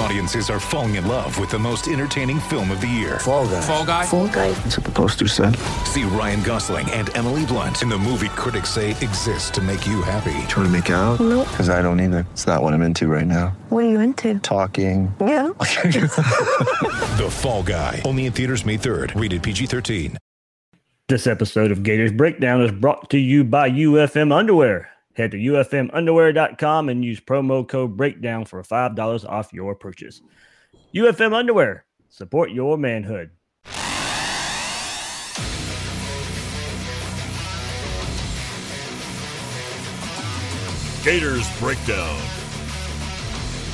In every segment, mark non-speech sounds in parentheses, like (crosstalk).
Audiences are falling in love with the most entertaining film of the year. Fall guy. Fall guy. Fall guy. That's what the poster said. See Ryan Gosling and Emily Blunt in the movie critics say exists to make you happy. Trying to make it out? Nope. Because I don't either. It's not what I'm into right now. What are you into? Talking. Yeah. (laughs) (laughs) The Fall Guy. Only in theaters May 3rd. Rated PG-13. This episode of Gators Breakdown is brought to you by UFM Underwear. Head to ufmunderwear.com and use promo code BREAKDOWN for $5 off your purchase. UFM Underwear, support your manhood. Gators Breakdown.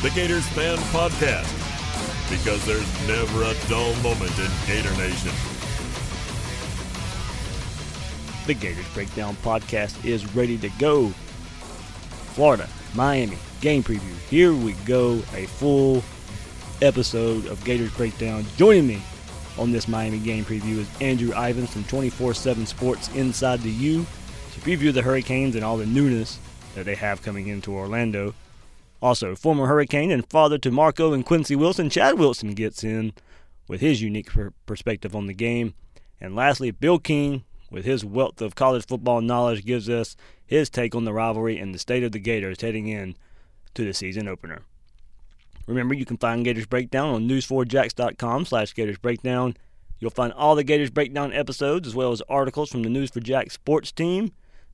The Gators Fan Podcast. Because there's never a dull moment in Gator Nation. The Gators Breakdown podcast is ready to go. Florida, Miami, game preview. Here we go. A full episode of Gators Breakdown. Joining me on this Miami game preview is Andrew Ivins from 24 7 Sports Inside the U to preview the Hurricanes and all the newness that they have coming into Orlando. Also, former Hurricane and father to Marco and Quincy Wilson, Chad Wilson gets in with his unique per- perspective on the game. And lastly, Bill King, with his wealth of college football knowledge, gives us his take on the rivalry and the state of the Gators heading in to the season opener. Remember, you can find Gators Breakdown on news4jax.com slash Gators Breakdown. You'll find all the Gators Breakdown episodes as well as articles from the News4Jax sports team.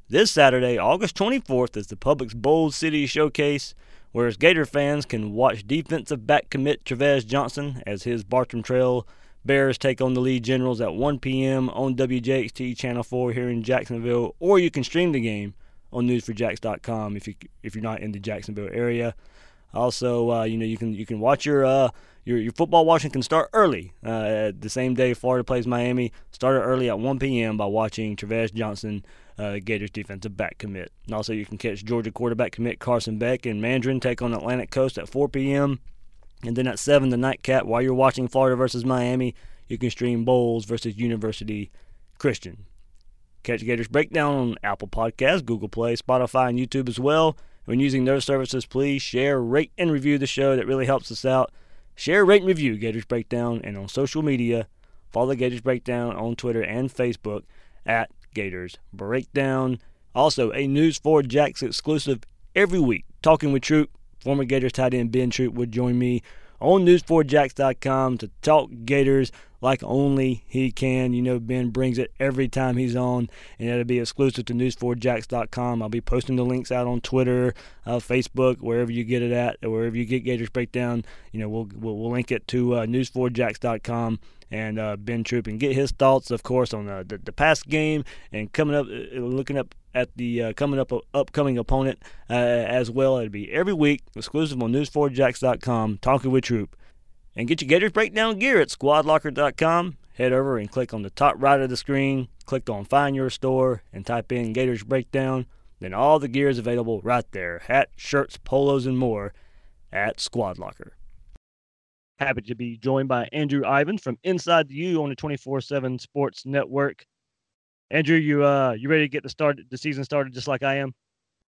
This Saturday, August 24th, is the Publix Bold City Showcase, where Gator fans can watch defensive back commit Travis Johnson as his Bartram Trail Bears take on the Lee Generals at 1 p.m. on WJXT Channel 4 here in Jacksonville, or you can stream the game on newsforjax.com if you if you're not in the Jacksonville area. Also, uh, you know you can you can watch your uh, your your football watching can start early. Uh, the same day Florida plays Miami, start it early at 1 p.m. by watching Travis Johnson, uh, Gators defensive back commit. And also, you can catch Georgia quarterback commit Carson Beck and Mandarin take on Atlantic Coast at 4 p.m. And then at 7, the nightcap, while you're watching Florida versus Miami, you can stream Bolles versus University Christian. Catch Gators Breakdown on Apple Podcasts, Google Play, Spotify, and YouTube as well. When using those services, please share, rate, and review the show. That really helps us out. Share, rate, and review Gators Breakdown. And on social media, follow Gators Breakdown on Twitter and Facebook at Gators Breakdown. Also, a News 4 Jax exclusive every week. Talking with Troupe, former Gators tight end Ben Troupe would join me on news4jax.com to talk Gators like only he can. You know, Ben brings it every time he's on, and it'll be exclusive to news4jax.com. I'll be posting the links out on Twitter, uh, Facebook, wherever you get it at, wherever you get Gators Breakdown. You know, we'll, we'll, we'll link it to uh, news4jax.com and uh, Ben Troupe and get his thoughts, of course, on uh, the, the past game and coming up, uh, looking up at the uh, coming up upcoming opponent uh, as well. It'll be every week, exclusive on news4jax.com, talking with Troupe. And get your Gators Breakdown gear at squadlocker.com. Head over and click on the top right of the screen, click on Find Your Store, and type in Gators Breakdown. Then all the gear is available right there hat, shirts, polos, and more at Squad Locker. Happy to be joined by Andrew Ivins from Inside the U on the 24/7 Sports Network. Andrew, you uh you ready to get the start the season started just like I am?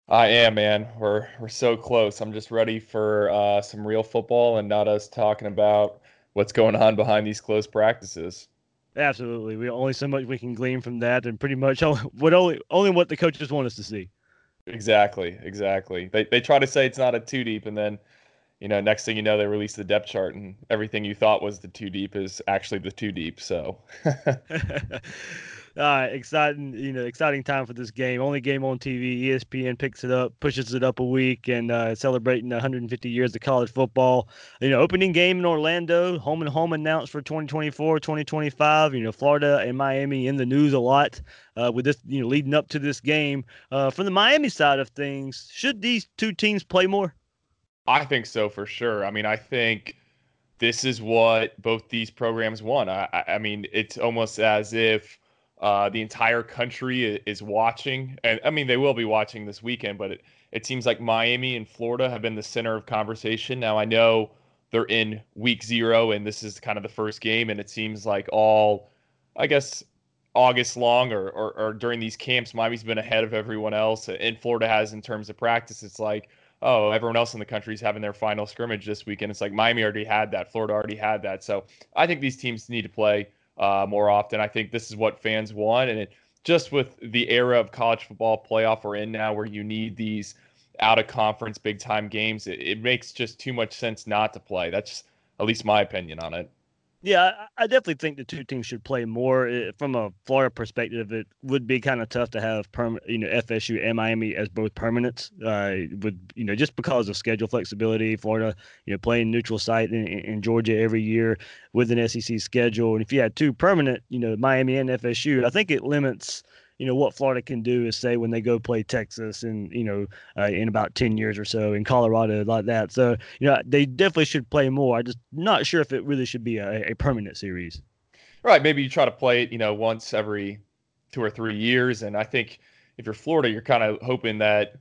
I am, man. We're we're so close. I'm just ready for uh, some real football and not us talking about what's going on behind these close practices. Absolutely, we only so much we can glean from that, and pretty much (laughs) what only only what the coaches want us to see. Exactly, exactly. They they try to say it's not a two deep, and then you know next thing you know they release the depth chart, and everything you thought was the two deep is actually the two deep. So. (laughs) (laughs) Uh, exciting, you know, exciting time for this game. Only game on TV. ESPN picks it up, pushes it up a week, and uh, celebrating 150 years of college football. You know, opening game in Orlando, home and home announced for 2024, 2025. You know, Florida and Miami in the news a lot uh, with this, you know, leading up to this game. Uh, from the Miami side of things, should these two teams play more? I think so for sure. I mean, I think this is what both these programs want. I, I mean, it's almost as if uh, the entire country is watching, and I mean they will be watching this weekend. But it, it seems like Miami and Florida have been the center of conversation. Now I know they're in week zero, and this is kind of the first game, and it seems like all, I guess, August long or, or, or during these camps, Miami's been ahead of everyone else, and Florida has in terms of practice. It's like oh, everyone else in the country is having their final scrimmage this weekend. It's like Miami already had that, Florida already had that. So I think these teams need to play uh, more often. I think this is what fans want, and it, just with the era of college football playoff we're in now, where you need these out of conference big time games, it, it makes just too much sense not to play. That's at least my opinion on it. Yeah, I definitely think the two teams should play more. From a Florida perspective, it would be kind of tough to have perm, you know, FSU and Miami as both permanents. Uh, would you know just because of schedule flexibility, Florida, you know, playing neutral site in, in Georgia every year with an SEC schedule, and if you had two permanent, you know, Miami and FSU, I think it limits you know what Florida can do is say when they go play Texas and you know uh, in about ten years or so in Colorado like that. So you know they definitely should play more. I just not sure if it really should be a, a permanent series. Right. Maybe you try to play it you know once every two or three years, and I think if you're Florida, you're kind of hoping that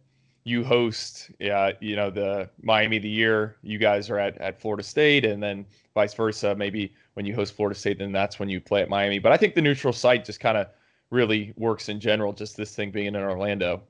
you host, yeah, you know, the Miami the year you guys are at, at Florida State, and then vice versa. Maybe when you host Florida State, then that's when you play at Miami. But I think the neutral site just kind of really works in general. Just this thing being in Orlando.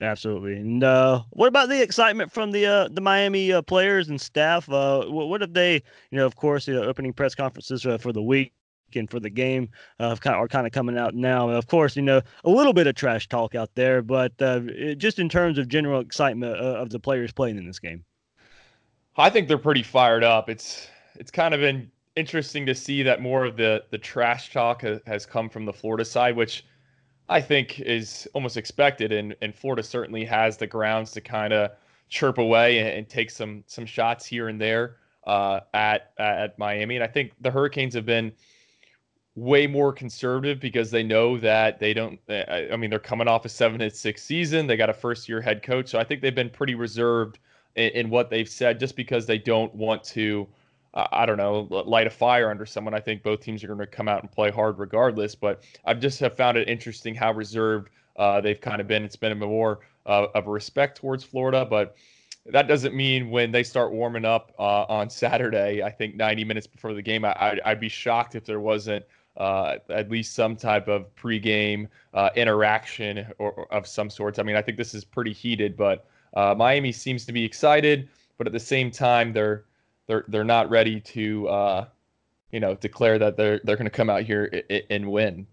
Absolutely. And uh, what about the excitement from the uh, the Miami uh, players and staff? Uh, what, what have they, you know, of course, the opening press conferences uh, for the week and for the game uh, are kind of coming out now. Of course, you know, a little bit of trash talk out there, but it, just in terms of general excitement of the players playing in this game. I think they're pretty fired up. It's it's kind of been interesting to see that more of the the trash talk has come from the Florida side, which I think is almost expected. And and Florida certainly has the grounds to kind of chirp away and, and, take some some shots here and there uh, at at Miami. And I think the Hurricanes have been way more conservative because they know that they don't. I mean, they're coming off a seven and six season. They got a first year head coach, so I think they've been pretty reserved in, in what they've said, just because they don't want to I don't know, light a fire under someone. I think both teams are going to come out and play hard regardless. But I just have found it interesting how reserved uh, they've kind of been. It's been a more uh, of a respect towards Florida, but that doesn't mean when they start warming up uh, on Saturday, I think 90 minutes before the game, I, would be shocked if there wasn't uh, at least some type of pregame uh, interaction or, or, of some sorts. I mean, I think this is pretty heated, but uh, Miami seems to be excited, but at the same time, they're they're they're not ready to uh, you know declare that they're they're going to come out here and win.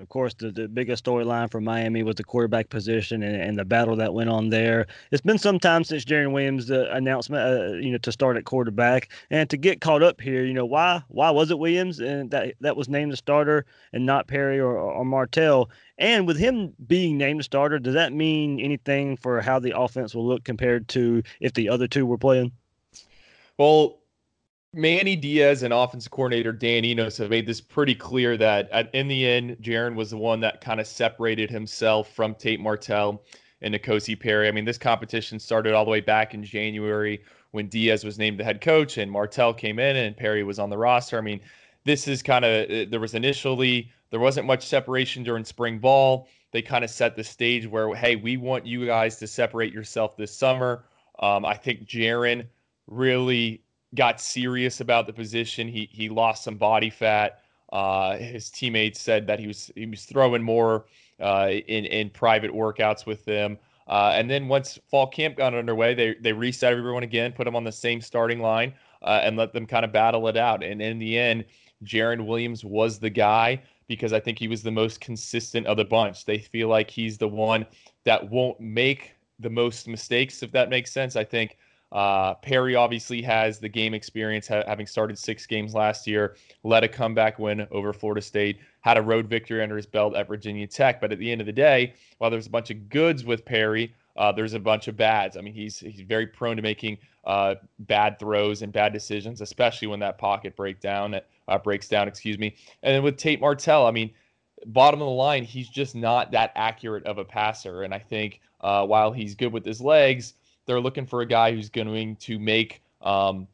Of course, the, the biggest storyline for Miami was the quarterback position and, and, the battle that went on there. It's been some time since Jarren Williams' uh, announcement, uh, you know, to start at quarterback and to get caught up here. You know, why why was it Williams and that that was named the starter and not Perry or, or Martell? And with him being named the starter, does that mean anything for how the offense will look compared to if the other two were playing? Well, Manny Diaz and offensive coordinator Dan Enos have made this pretty clear that at, in the end, Jarren was the one that kind of separated himself from Tate Martell and N'Kosi Perry. I mean, this competition started all the way back in January when Diaz was named the head coach and Martell came in and Perry was on the roster. I mean, this is kind of uh, there was initially there wasn't much separation during spring ball. They kind of set the stage where hey, we want you guys to separate yourself this summer. Um, I think Jarren really got serious about the position. He he lost some body fat. Uh, his teammates said that he was he was throwing more uh, in in private workouts with them. Uh, and then once fall camp got underway, they they reset everyone again, put them on the same starting line, uh, and let them kind of battle it out. And in the end, Jarren Williams was the guy because I think he was the most consistent of the bunch. They feel like he's the one that won't make the most mistakes, if that makes sense. I think Uh, Perry obviously has the game experience, ha- having started six games last year, led a comeback win over Florida State, had a road victory under his belt at Virginia Tech. But at the end of the day, while there's a bunch of goods with Perry, uh, there's a bunch of bads. I mean, he's he's very prone to making uh, bad throws and bad decisions, especially when that pocket break down, uh, breaks down. Excuse me. And then with Tate Martell, I mean, bottom of the line, he's just not that accurate of a passer. And I think uh, while he's good with his legs, they're looking for a guy who's going to make um,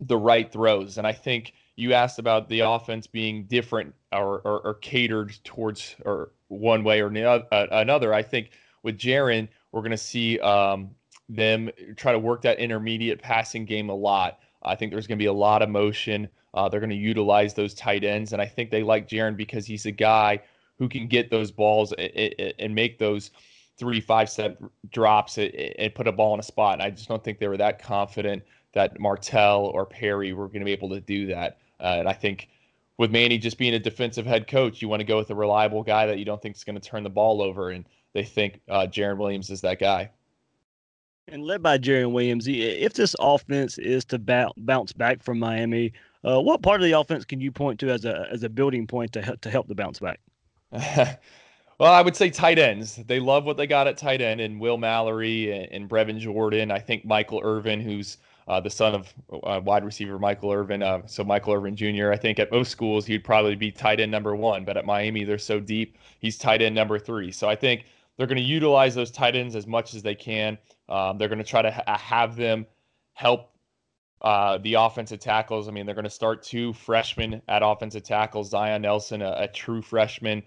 the right throws. And I think you asked about the offense being different or, or, or catered towards or one way or another. I think with Jarren we're going to see um, them try to work that intermediate passing game a lot. I think there's going to be a lot of motion. Uh, they're going to utilize those tight ends, and I think they like Jarren because he's a guy who can get those balls and make those three, five step drops and put a ball in a spot. And I just don't think they were that confident that Martell or Perry were going to be able to do that. Uh, and I think with Manny just being a defensive head coach, you want to go with a reliable guy that you don't think is going to turn the ball over. And they think uh, Jarren Williams is that guy. And led by Jarren Williams, if this offense is to bounce back from Miami, uh, what part of the offense can you point to as a as a building point to help, to help the bounce back? (laughs) well, I would say tight ends. They love what they got at tight end, and Will Mallory and, and Brevin Jordan. I think Michael Irvin, who's uh, the son of uh, wide receiver Michael Irvin. Uh, so Michael Irvin Jr. I think at most schools he'd probably be tight end number one, but at Miami they're so deep he's tight end number three. So I think they're going to utilize those tight ends as much as they can. Um, they're going to try to ha- have them help uh, the offensive tackles. I mean, they're going to start two freshmen at offensive tackles Zion Nelson, a, a true freshman,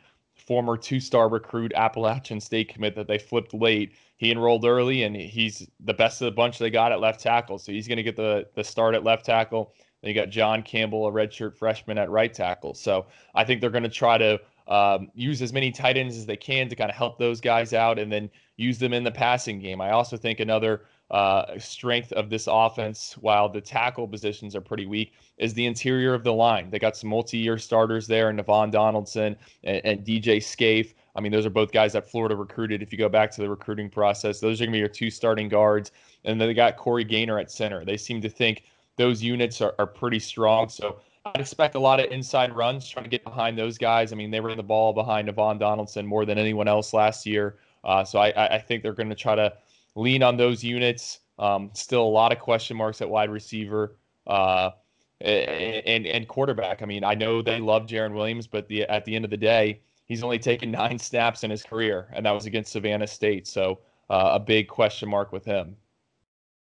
former two star recruit, Appalachian State commit that they flipped late. He enrolled early and he's the best of the bunch they got at left tackle. So he's going to get the, the start at left tackle. Then you got John Campbell, a redshirt freshman at right tackle. So I think they're going to try to um, use as many tight ends as they can to kind of help those guys out and then use them in the passing game. I also think another uh, strength of this offense, while the tackle positions are pretty weak, is the interior of the line. They got some multi-year starters there, Navaughn Donaldson and, and DJ Scaife. I mean, those are both guys that Florida recruited. If you go back to the recruiting process, those are going to be your two starting guards. And then they got Corey Gaynor at center. They seem to think those units are, are pretty strong. So I'd expect a lot of inside runs, trying to get behind those guys. I mean, they ran the ball behind Navaughn Donaldson more than anyone else last year. Uh, so I, I think they're going to try to lean on those units. Um, still a lot of question marks at wide receiver uh, and and quarterback. I mean, I know they love Jarren Williams, but the at the end of the day, he's only taken (laughs) nine snaps in his career, and that was against Savannah State. So uh, a big question mark with him.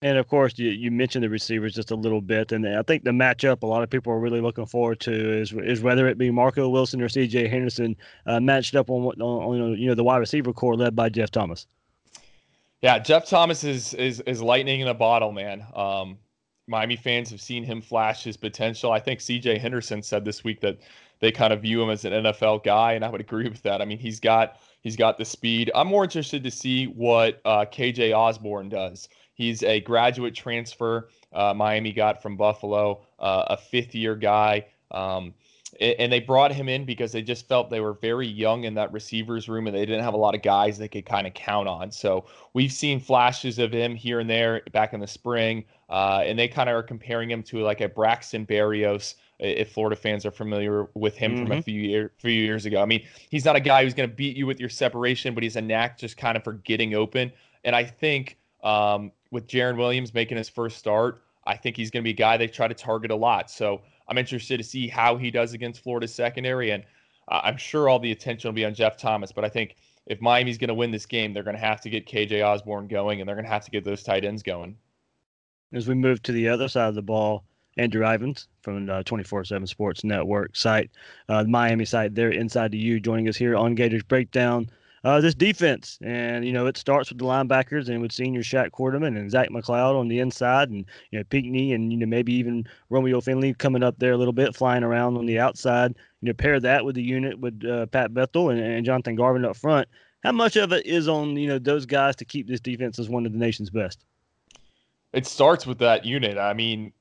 And of course, you, you mentioned the receivers just a little bit, and I think the matchup a lot of people are really looking forward to is is whether it be Marco Wilson or C.J. Henderson uh, matched up on, on, on you know the wide receiver core led by Jeff Thomas. Yeah, Jeff Thomas is is is lightning in a bottle, man. Um, Miami fans have seen him flash his potential. I think C.J. Henderson said this week that they kind of view him as an NFL guy, and I would agree with that. I mean, he's got he's got the speed. I'm more interested to see what uh, KJ Osborn does. He's a graduate transfer. Uh, Miami got from Buffalo, uh, a fifth year guy. Um, and they brought him in because they just felt they were very young in that receivers room and they didn't have a lot of guys they could kind of count on. So we've seen flashes of him here and there back in the spring, uh, and they kind of are comparing him to like a Braxton Berrios. If Florida fans are familiar with him mm-hmm. from a mm-hmm. few year, few years ago, I mean, he's not a guy who's going to beat you with your separation, but he's a knack just kind of for getting open. And I think um, with Jarren Williams making his first start, I think he's going to be a guy they try to target a lot. So I'm interested to see how he does against Florida's secondary, and uh, I'm sure all the attention will be on Jeff Thomas. But I think if Miami's going to win this game, they're going to have to get KJ Osborn going, and they're going to have to get those tight ends going. As we move to the other side of the ball, Andrew Ivins from the 24/7 Sports Network site, uh, Miami site. They're Inside the U joining us here on Gators Breakdown uh, this defense. And, you know, it starts with the linebackers and with senior Shaq Quarterman and Zach McCloud on the inside and, you know, Pinckney and, you know, maybe even Romeo Finley coming up there a little bit, flying around on the outside. You know, pair that with the unit with uh, Pat Bethel and, and Jonathan Garvin up front. How much of it is on, you know, those guys to keep this defense as one of the nation's best? It starts with that unit. I mean,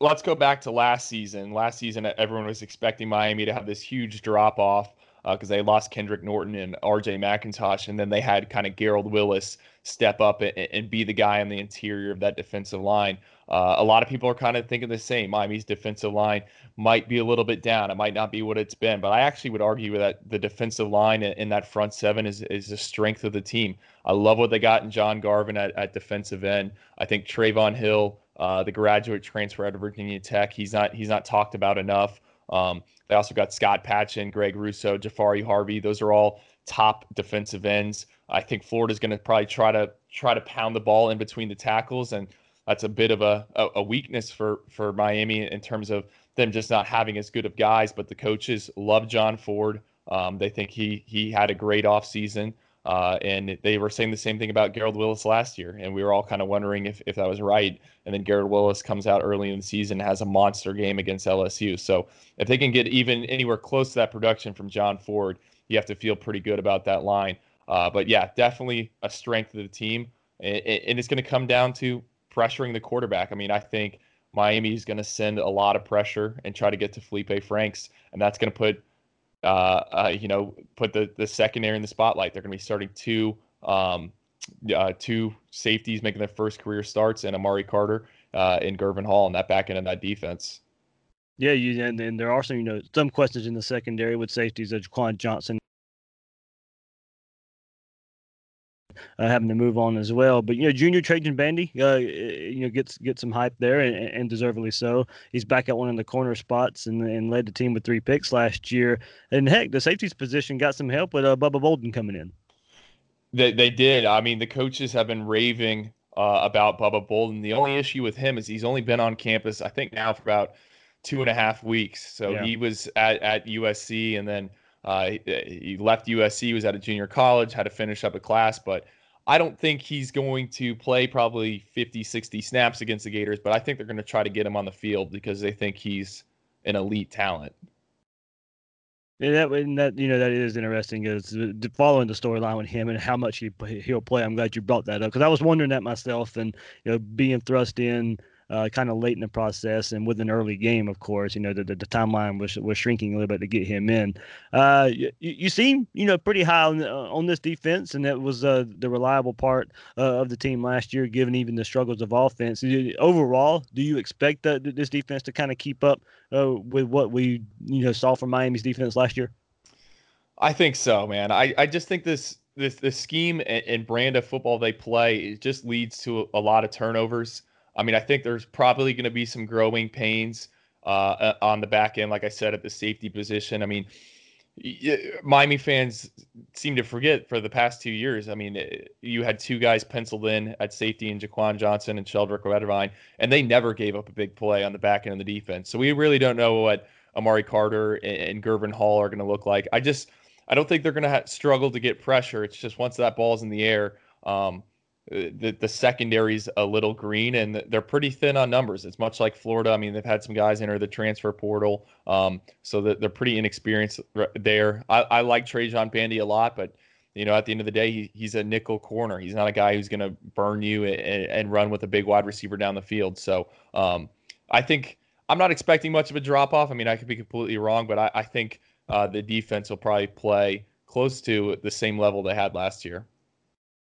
let's go back to last season. Last season, everyone was expecting Miami to have this huge drop off because uh, they lost Kendrick Norton and R.J. McIntosh, and then they had kind of Gerald Willis step up and, and, be the guy on the interior of that defensive line. Uh, a lot of people are kind of thinking the same. Miami's defensive line might be a little bit down. It might not be what it's been, but I actually would argue that the defensive line in, that front seven is is the strength of the team. I love what they got in John Garvin at, at defensive end. I think Trevon Hill, uh, the graduate transfer out of Virginia Tech, he's not he's not talked about enough. Um, they also got Scott Patchan, Greg Rousseau, Jahfari Harvey. Those are all top defensive ends. I think Florida's going to probably try to try to pound the ball in between the tackles, and that's a bit of a, a, weakness for for Miami in terms of them just not having as good of guys. But the coaches love John Ford. Um, they think he he had a great offseason. Uh, and they were saying the same thing about Gerald Willis last year, and we were all kind of wondering if, if that was right. And then Gerald Willis comes out early in the season, has a monster game against LSU. So if they can get even anywhere close to that production from John Ford, you have to feel pretty good about that line. Uh, but yeah, definitely a strength of the team, and, and it's going to come down to pressuring the quarterback. I mean, I think Miami is going to send a lot of pressure and try to get to Feleipe Franks, and that's going to put, uh, uh, you know, put the the secondary in the spotlight. They're going to be starting two um, uh, two safeties making their first career starts, and Amari Carter uh, in Gurvan Hall, and that back end of that defense. Yeah, you and, and there are some you know some questions in the secondary with safeties of Jaquan Johnson uh, having to move on as well. But you know, junior Trajan Bandy, uh, you know, gets gets some hype there, and, and, deservedly so. He's back at one of the corner spots and, and led the team with three picks last year. And heck, the safeties position got some help with uh, Bubba Bolden coming in. They they did. I mean, the coaches have been raving uh, about Bubba Bolden. The only issue with him is he's only been on campus, I think, now for about two and a half weeks. So yeah. he was at, at USC and then uh, he left USC, was at a junior college, had to finish up a class, but I don't think he's going to play probably 50, 60 snaps against the Gators, but I think they're going to try to get him on the field because they think he's an elite talent. Yeah, that and that you know that is interesting. Is following the storyline with him and how much he he'll play. I'm glad you brought that up because I was wondering that myself, and you know being thrust in uh, kind of late in the process and with an early game, of course, you know, the, the, the timeline was was shrinking a little bit to get him in. Uh, you, you seem, you know, pretty high on, on this defense, and that was uh, the reliable part uh, of the team last year, given even the struggles of offense. Overall, do you expect that this defense to kind of keep up uh, with what we, you know, saw from Miami's defense last year? I think so, man. I, I just think this this the scheme and, and brand of football they play just leads to a, a lot of turnovers. I mean, I think there's probably going to be some growing pains uh, on the back end, like I said, at the safety position. I mean, Miami fans seem to forget for the past two years. I mean, eh, you had two guys penciled in at safety in Jaquan Johnson and Sheldrick Redwine, and they never gave up a big play on the back end of the defense. So we really don't know what Amari Carter and Gurvan Hall are going to look like. I just, I don't think they're going to struggle to get pressure. It's just once that ball's in the air, um, the the secondary's a little green and they're pretty thin on numbers. It's much like Florida. I mean, they've had some guys enter the transfer portal, um, so that they're pretty inexperienced there. I, I like Trajan Bandy a lot, but you know, at the end of the day, he, he's a nickel corner. He's not a guy who's going to burn you and, and, run with a big wide receiver down the field. So um, I think I'm not expecting much of a drop off. I mean, I could be completely wrong, but I, I think uh, the defense will probably play close to the same level they had last year.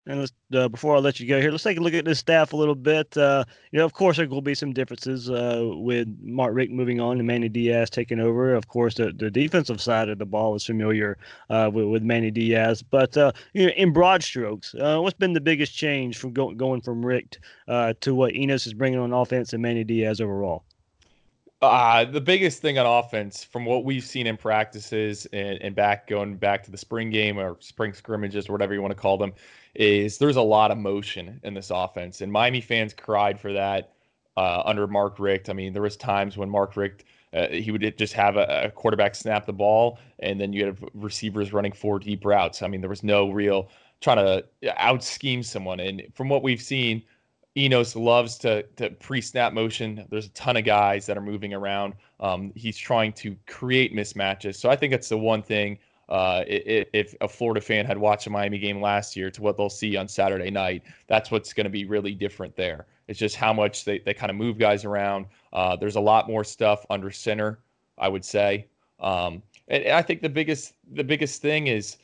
And let's, uh, before I let you go here, let's take a look at this staff a little bit. Uh, you know, of course, there will be some differences uh, with Mark Richt moving on and Manny Diaz taking over. Of course, the, the defensive side of the ball is familiar uh, with, with Manny Diaz. But uh, you know, in broad strokes, uh, what's been the biggest change from go- going from Richt to what Enos is bringing on offense and Manny Diaz overall? Uh, the biggest thing on offense, from what we've seen in practices and, and back going back to the spring game or spring scrimmages or whatever you want to call them, is there's a lot of motion in this offense, and Miami fans cried for that uh, under Mark Richt. I mean, there was times when Mark Richt uh, he would just have a, a, quarterback snap the ball, and then you have receivers running four deep routes. I mean, there was no real trying to out scheme someone. And from what we've seen, Enos loves to to pre-snap motion. There's a ton of guys that are moving around. Um, he's trying to create mismatches. So I think that's the one thing uh, if a Florida fan had watched a Miami game last year to what they'll see on Saturday night, that's what's going to be really different there. It's just how much they, they kind of move guys around. Uh, there's a lot more stuff under center, I would say. Um, and I think the biggest the biggest thing is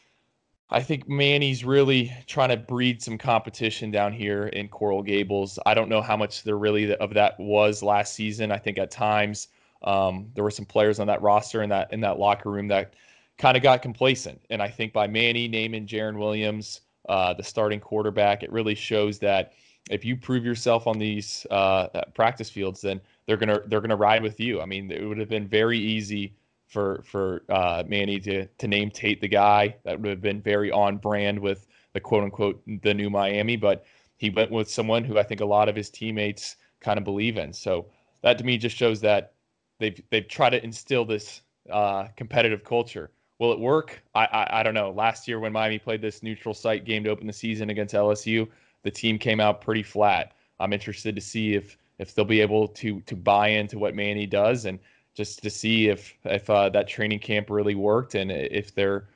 I think Manny's really trying to breed some competition down here in Coral Gables. I don't know how much there really of that was last season. I think at times um, there were some players on that roster in that in that locker room that kind of got complacent. And I think by Manny naming Jarren Williams uh, the starting quarterback, it really shows that if you prove yourself on these uh, practice fields, then they're gonna they're gonna ride with you. I mean, it would have been very easy for for uh, Manny to to name Tate the guy. That would have been very on brand with the quote unquote the new Miami, but he went with someone who I think a lot of his teammates kind of believe in. So that to me just shows that they've they've tried to instill this uh, competitive culture. Will it work? I, I I don't know. Last year when Miami played this neutral site game to open the season against LSU, the team came out pretty flat. I'm interested to see if if they'll be able to to buy into what Manny does and just to see if if uh, that training camp really worked and if they're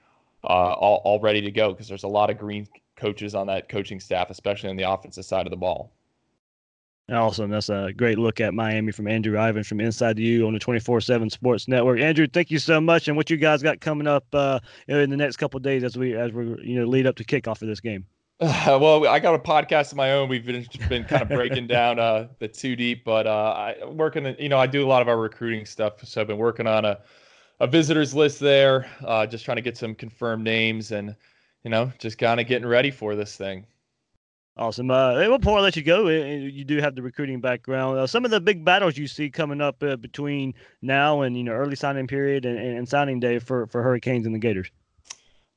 uh, all, all ready to go because there's a lot of green coaches on that coaching staff, especially on the offensive side of the ball. Awesome. That's a great look at Miami from Andrew Ivins from Inside You on the 24 7 Sports Network. Andrew, thank you so much. And what you guys got coming up uh, in the next couple days as we as we you know lead up to kickoff of this game? Uh, (laughs) well, I got a podcast of my own. We've been been kind of breaking down uh, the two deep, but uh, I working. You know, I do a lot of our recruiting stuff, so I've been working on a a visitors list there, uh, just trying to get some confirmed names, and you know, just kind of getting ready for this thing. Awesome. Uh, before I let you go, you do have the recruiting background. Uh, some of the big battles you see coming up uh, between now and you know early signing period and, and signing day for for Hurricanes and the Gators.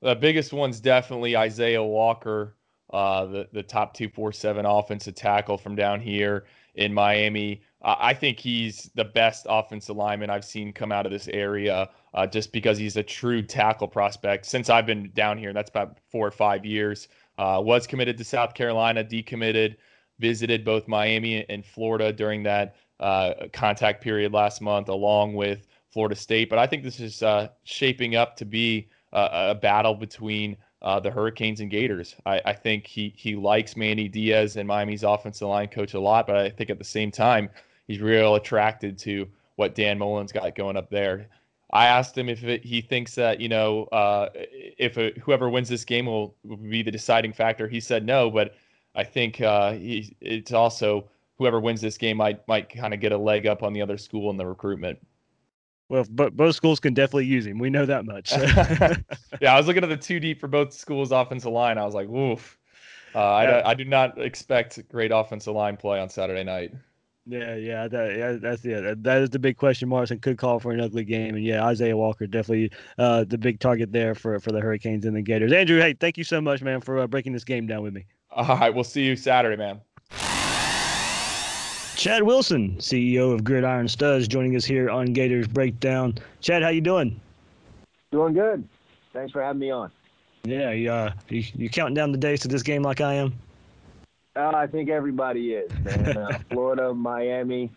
The biggest one's definitely Isaiah Walker uh, the the top two four seven offensive tackle from down here in Miami. Uh, I think he's the best offensive lineman I've seen come out of this area, uh, just because he's a true tackle prospect. Since I've been down here, that's about four or five years. Uh, was committed to South Carolina, decommitted, visited both Miami and Florida during that uh, contact period last month, along with Florida State. But I think this is uh, shaping up to be a battle between uh, the Hurricanes and Gators. I, I, think he he likes Manny Diaz and Miami's offensive line coach a lot, but I think at the same time he's real attracted to what Dan Mullen's got going up there. I asked him if it, he thinks that you know uh, if a, whoever wins this game will, will, be the deciding factor. He said no, but I think uh, he, it's also whoever wins this game might might kind of get a leg up on the other school in the recruitment. Well, but both schools can definitely use him. We know that much. (laughs) yeah, I was looking at the two deep for both schools' offensive line. I was like, "Woof." Uh, yeah. I, I do not expect great offensive line play on Saturday night. Yeah, yeah, that, yeah, that's yeah, that is the big question marks and could call for an ugly game. And yeah, Isaiah Walker definitely uh, the big target there for for the Hurricanes and the Gators. Andrew, hey, thank you so much, man, for uh, breaking this game down with me. All right, we'll see you Saturday, man. Chad Wilson, CEO of Gridiron Studs, joining us here on Gators Breakdown. Chad, how you doing? Doing good. Thanks for having me on. Yeah, you, uh, you, you counting down the days to this game like I am? Uh, I think everybody is, man. Uh, (laughs) Florida, Miami,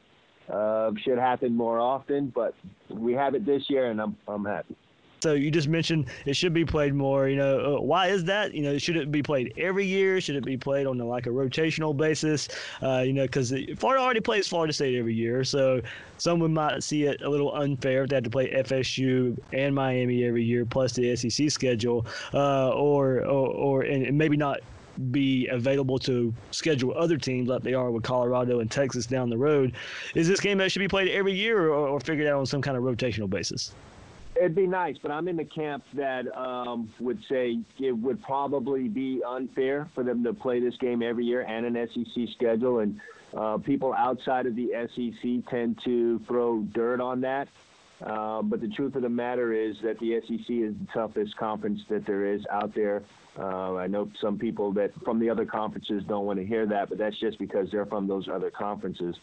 uh, should happen more often, but we have it this year, and I'm I'm happy. So you just mentioned it should be played more. You know, uh, why is that? You know, should it be played every year? Should it be played on a, like a rotational basis? Uh, you know, because Florida already plays Florida State every year, so someone might see it a little unfair if they had to play FSU and Miami every year plus the SEC schedule, uh, or, or or and maybe not be available to schedule other teams like they are with Colorado and Texas down the road. Is this game that should be played every year or, or figured out on some kind of rotational basis? It'd be nice, but I'm in the camp that um, would say it would probably be unfair for them to play this game every year and an SEC schedule. And uh, people outside of the SEC tend to throw dirt on that. Uh, but the truth of the matter is that the SEC is the toughest conference that there is out there. Uh, I know some people that from the other conferences don't want to hear that, but that's just because they're from those other conferences.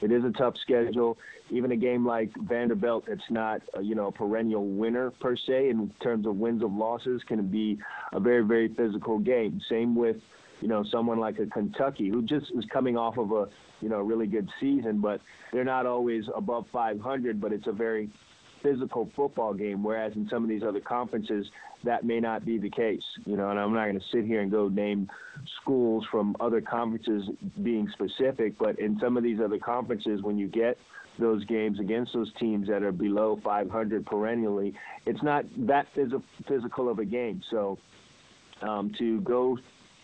It is a tough schedule. Even a game like Vanderbilt, that's not a, you know a perennial winner per se in terms of wins of losses, can be a very very physical game. Same with you know someone like a Kentucky who just is coming off of a you know really good season, but they're not always above 500. But it's a very physical football game, whereas in some of these other conferences, that may not be the case. You know, and I'm not going to sit here and go name schools from other conferences being specific, but in some of these other conferences, when you get those games against those teams that are below 500 perennially, it's not that phys- physical of a game. So um, to go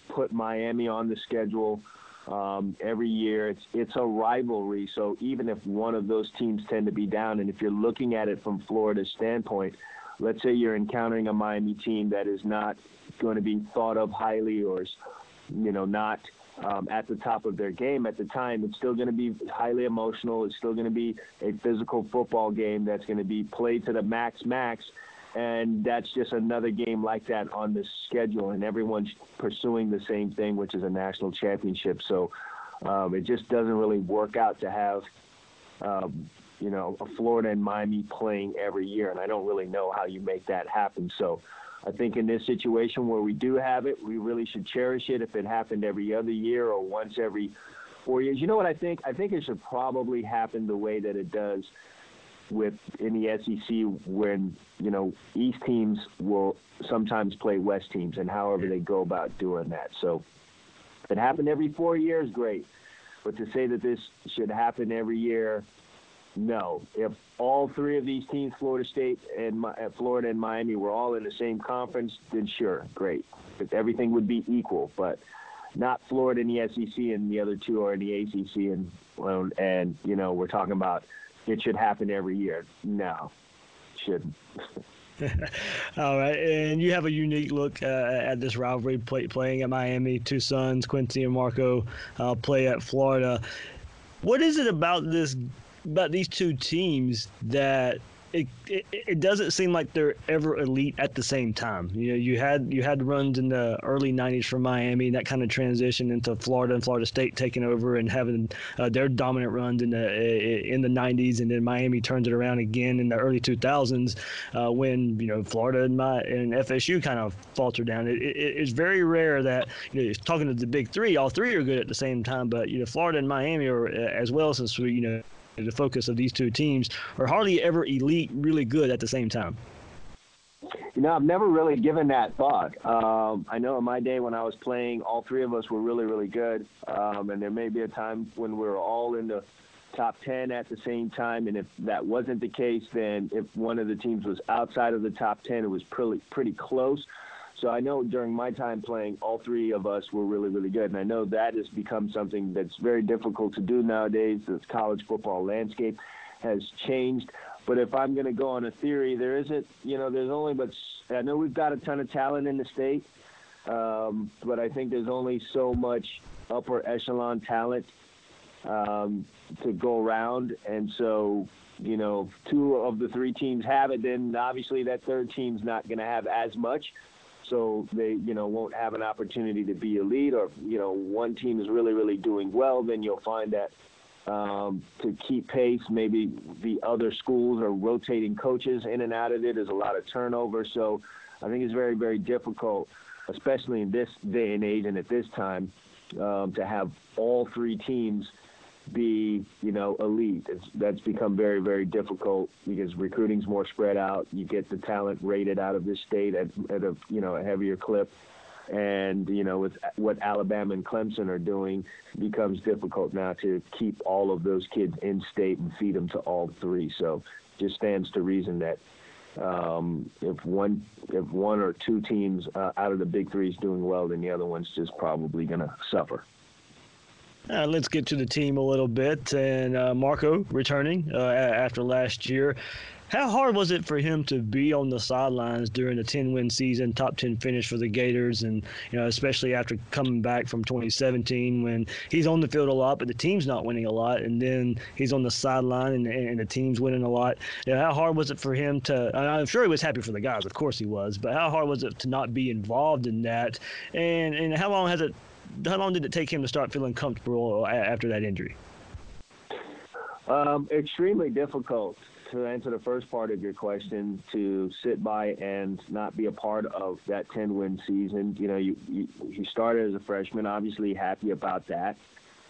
put Miami on the schedule um, every year, it's it's a rivalry. So even if one of those teams tend to be down, and if you're looking at it from Florida's standpoint, let's say you're encountering a Miami team that is not going to be thought of highly or you know, not um, at the top of their game at the time, it's still going to be highly emotional. It's still going to be a physical football game that's going to be played to the max max. And that's just another game like that on the schedule, and everyone's pursuing the same thing, which is a national championship. So um, it just doesn't really work out to have, um, you know, a Florida and Miami playing every year, and I don't really know how you make that happen. So I think in this situation where we do have it, we really should cherish it. If it happened every other year or once every four years, you know what I think? I think it should probably happen the way that it does with in the SEC when you know East teams will sometimes play West teams and however they go about doing that. So if it happened every four years, great. But to say that this should happen every year, no. If all three of these teams, Florida State and uh, Florida and Miami, were all in the same conference, then sure, great. If everything would be equal, but not Florida in the SEC and the other two are in the ACC, and and you know we're talking about it should happen every year. No, shouldn't. (laughs) All right, and you have a unique look uh, at this rivalry play, playing at Miami. Two sons, Quincy and Marco, uh, play at Florida. What is it about this about these two teams that it, it, it doesn't seem like they're ever elite at the same time. You know, you had you had runs in the early '90s for Miami, and that kind of transition into Florida and Florida State taking over and having uh, their dominant runs in the in the '90s, and then Miami turns it around again in the early 2000s uh, when you know Florida and my and FSU kind of falter down. It, it, it's very rare that you know talking to the big three, all three are good at the same time, but you know Florida and Miami are uh, as well since we you know the focus of these two teams are hardly ever elite, really good at the same time. You know, I've never really given that thought. Um, I know in my day when I was playing, all three of us were really, really good. Um, and there may be a time when we're all in the top 10 at the same time. And if that wasn't the case, then if one of the teams was outside of the top 10, it was pretty, pretty close. So I know during my time playing, all three of us were really, really good. And I know that has become something that's very difficult to do nowadays. The college football landscape has changed. But if I'm going to go on a theory, there isn't, you know, there's only but I know we've got a ton of talent in the state, um, but I think there's only so much upper echelon talent um, to go around. And so, you know, two of the three teams have it, then obviously that third team's not going to have as much so they you know won't have an opportunity to be elite or you know one team is really really doing well then you'll find that um, to keep pace maybe the other schools are rotating coaches in and out of it there's a lot of turnover. So i think it's very very difficult especially in this day and age and at this time um, to have all three teams be, you know, elite. It's, that's become very, very difficult because recruiting's more spread out. You get the talent rated out of this state at, at a, you know, a heavier clip. And, you know, with what Alabama and Clemson are doing, becomes difficult now to keep all of those kids in state and feed them to all three. So just stands to reason that um, if one if one or two teams uh, out of the big three is doing well, then the other one's just probably going to suffer. Uh, let's get to the team a little bit. And uh, Marco returning uh, after last year. How hard was it for him to be on the sidelines during a 10 win season, top 10 finish for the Gators, and you know, especially after coming back from 2017 when he's on the field a lot, but the team's not winning a lot, and then he's on the sideline and, and the team's winning a lot. You know, how hard was it for him to? I'm sure he was happy for the guys, of course he was, but how hard was it to not be involved in that? And and how long has it how long did it take him to start feeling comfortable after that injury? Um, extremely difficult to answer the first part of your question to sit by and not be a part of that 10 win season. You know, you, you, you started as a freshman, obviously happy about that.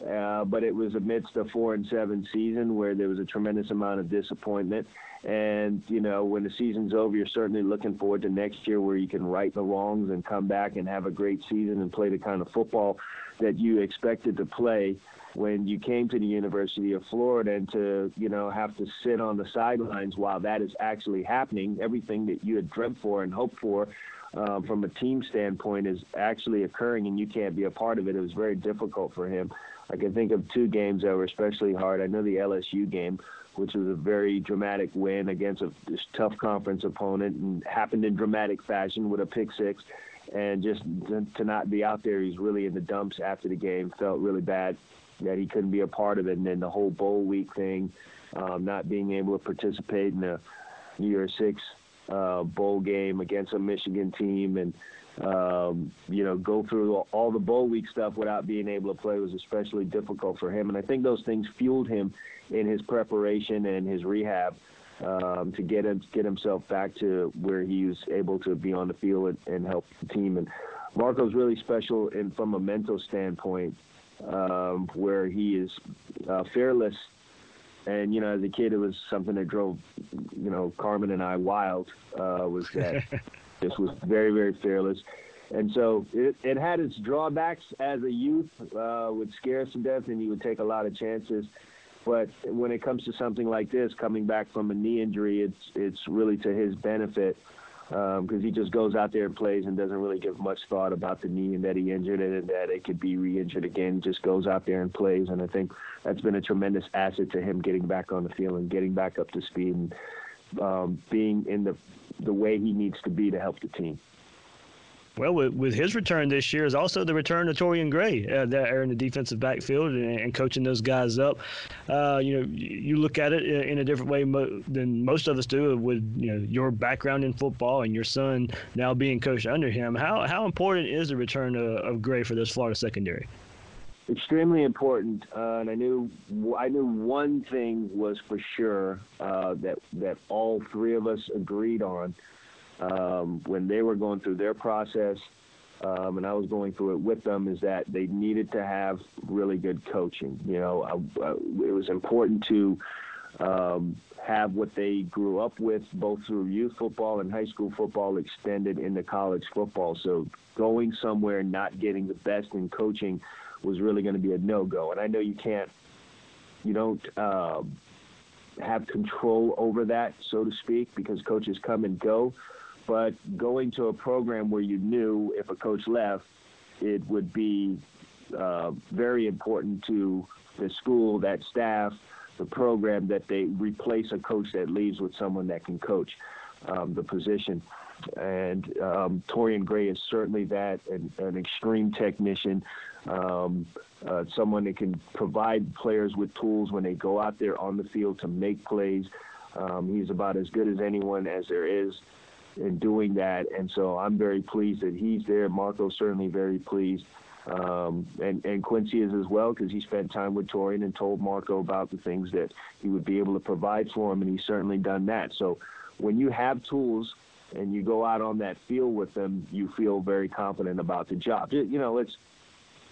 Uh, but it was amidst a four and seven season where there was a tremendous amount of disappointment. And, you know, when the season's over, you're certainly looking forward to next year where you can right the wrongs and come back and have a great season and play the kind of football that you expected to play. when you came to the University of Florida and to, you know, have to sit on the sidelines while that is actually happening, everything that you had dreamt for and hoped for uh, from a team standpoint is actually occurring and you can't be a part of it. It was very difficult for him. I can think of two games that were especially hard. I know the LSU game, which was a very dramatic win against a tough conference opponent and happened in dramatic fashion with a pick six. And just to not be out there, he's really in the dumps after the game. Felt really bad that he couldn't be a part of it. And then the whole bowl week thing, um, not being able to participate in the New year six uh, bowl game against a Michigan team and um, you know go through all the bowl week stuff without being able to play was especially difficult for him. And I think those things fueled him in his preparation and his rehab um, to get him get himself back to where he was able to be on the field and, and help the team. And Marco's really special in from a mental standpoint, um, where he is uh, fearless and you know, as a kid, it was something that drove, you know, Carmen and I wild. Uh, was that (laughs) this was very, very fearless, and so it, it had its drawbacks as a youth. Uh, scare us to death, and you would take a lot of chances. But when it comes to something like this, coming back from a knee injury, it's it's really to his benefit because um, he just goes out there and plays and doesn't really give much thought about the knee and that he injured it and that it could be re-injured again. Just goes out there and plays, and I think that's been a tremendous asset to him getting back on the field and getting back up to speed and um, being in the the way he needs to be to help the team. Well, with, with, his return this year is also the return of Torrian Gray uh, there in the defensive backfield and, and coaching those guys up. Uh, you know, you look at it in a different way mo- than most of us do with you know your background in football and your son now being coached under him. How how important is the return of, of Gray for this Florida secondary? Extremely important, uh, and I knew I knew one thing was for sure uh, that that all three of us agreed on um, when they were going through their process, um, and I was going through it with them, is that they needed to have really good coaching. You know, I, I, it was important to um, have what they grew up with, both through youth football and high school football, extended into college football. So going somewhere not getting the best in coaching was really going to be a no-go. And I know you can't, you don't. Uh, have control over that, so to speak, because coaches come and go. But going to a program where you knew if a coach left, it would be uh, very important to the school, that staff, the program that they replace a coach that leaves with someone that can coach um, the position. And um, Torrian Gray is certainly that, an, an extreme technician, um, uh, someone that can provide players with tools when they go out there on the field to make plays. Um, he's about as good as anyone as there is in doing that. And so I'm very pleased that he's there. Marco's certainly very pleased. Um, and, and Quincy is as well because he spent time with Torrian and told Marco about the things that he would be able to provide for him, and he's certainly done that. So when you have tools and you go out on that field with them, you feel very confident about the job. You know, it's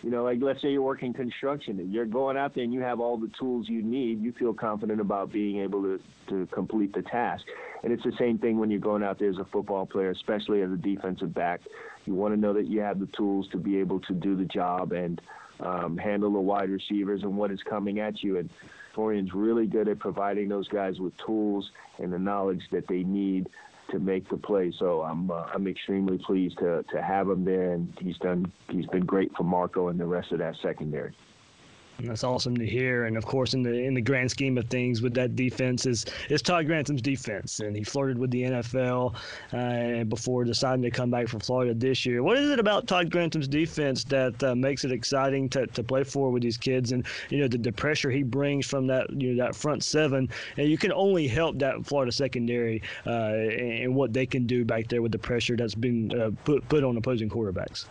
you know, like let's say you're working construction you're going out there and you have all the tools you need, you feel confident about being able to, to complete the task. And it's the same thing when you're going out there as a football player, especially as a defensive back. You want to know that you have the tools to be able to do the job and um, handle the wide receivers and what is coming at you. And Torrian's really good at providing those guys with tools and the knowledge that they need to make the play. So I'm uh, I'm extremely pleased to to have him there, and he's done he's been great for Marco and the rest of that secondary. And that's awesome to hear. And of course, in the in the grand scheme of things, with that defense is is Todd Grantham's defense, and he flirted with the NFL uh, before deciding to come back from Florida this year. What is it about Todd Grantham's defense that uh, makes it exciting to, to play for with these kids? And you know the, the pressure he brings from that you know that front seven, and you can only help that Florida secondary uh, and what they can do back there with the pressure that's been uh, put put on opposing quarterbacks.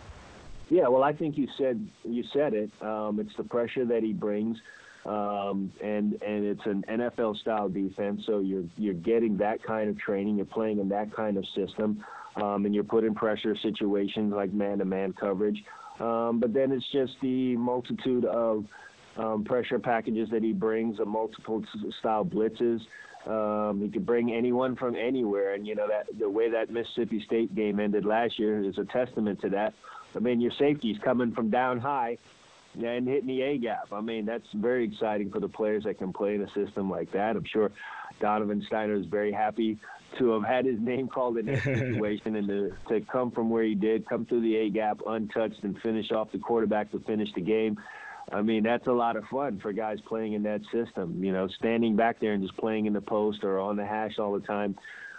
Yeah, well, I think you said you said it. Um, it's the pressure that he brings, um, and and it's an NFL style defense. So you're you're getting that kind of training. You're playing in that kind of system, um, and you're put in pressure situations like man-to-man coverage. Um, but then it's just the multitude of um, pressure packages that he brings, the multiple style blitzes. Um, he could bring anyone from anywhere, and you know that the way that Mississippi State game ended last year is a testament to that. I mean, your safety's coming from down high, and hitting the A gap. I mean, that's very exciting for the players that can play in a system like that. I'm sure Donovan Stiner is very happy to have had his name called in that (laughs) situation and to, to come from where he did, come through the A gap untouched and finish off the quarterback to finish the game. I mean, that's a lot of fun for guys playing in that system. You know, standing back there and just playing in the post or on the hash all the time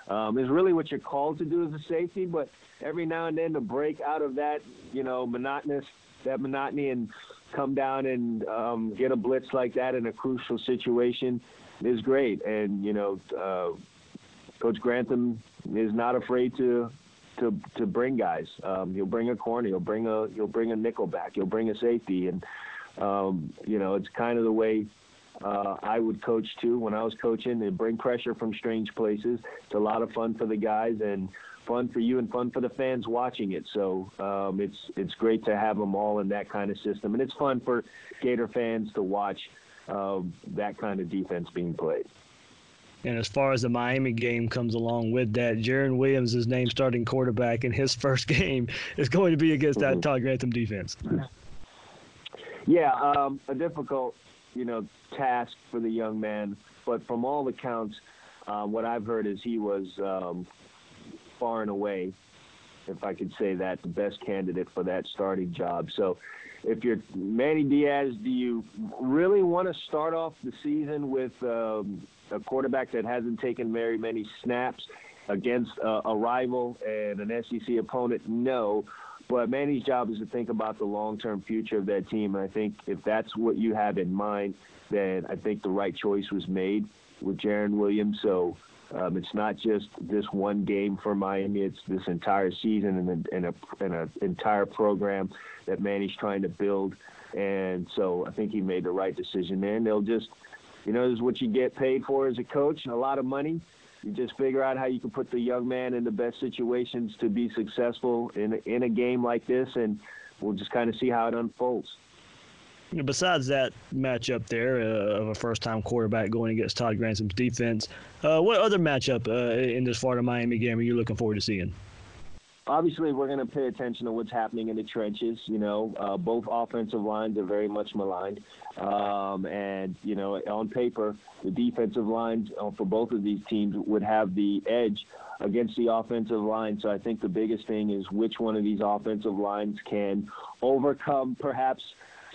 um, is really what you're called to do as a safety. But every now and then to break out of that, you know, monotonous, that monotony and come down and um, get a blitz like that in a crucial situation is great. And, you know, uh, Coach Grantham is not afraid to to to bring guys. Um, he'll bring a corner. He'll bring a he'll bring a nickel back. He'll bring a safety, and um, you know it's kind of the way uh, I would coach too when I was coaching. They bring pressure from strange places. It's a lot of fun for the guys and fun for you and fun for the fans watching it. So um, it's it's great to have them all in that kind of system, and it's fun for Gator fans to watch uh, that kind of defense being played. And as far as the Miami game comes along with that, Jarren Williams is named starting quarterback, and his (laughs) first game is going to be against that mm-hmm. Todd Grantham defense. Yeah, um, a difficult, you know, task for the young man. But from all accounts, uh, what I've heard is he was um, far and away, if I could say that, the best candidate for that starting job. So if you're Manny Diaz, do you really want to start off the season with um, a quarterback that hasn't taken very many snaps against a, a rival and an SEC opponent? No. But Manny's job is to think about the long-term future of that team. And I think if that's what you have in mind, then I think the right choice was made with Jarren Williams. So um, it's not just this one game for Miami; it's this entire season and, and a and an entire program that Manny's trying to build. And so I think he made the right decision. And they'll just, you know, this is what you get paid for as a coach, a lot of money. You just figure out how you can put the young man in the best situations to be successful in in a game like this, and we'll just kind of see how it unfolds. Besides that matchup there uh, of a first-time quarterback going against Todd Grantham's defense, uh, what other matchup uh, in this Florida Miami game are you looking forward to seeing? Obviously, we're going to pay attention to what's happening in the trenches. You know, uh, both offensive lines are very much maligned, um, and you know, on paper, the defensive lines uh, for both of these teams would have the edge against the offensive line. So I think the biggest thing is which one of these offensive lines can overcome perhaps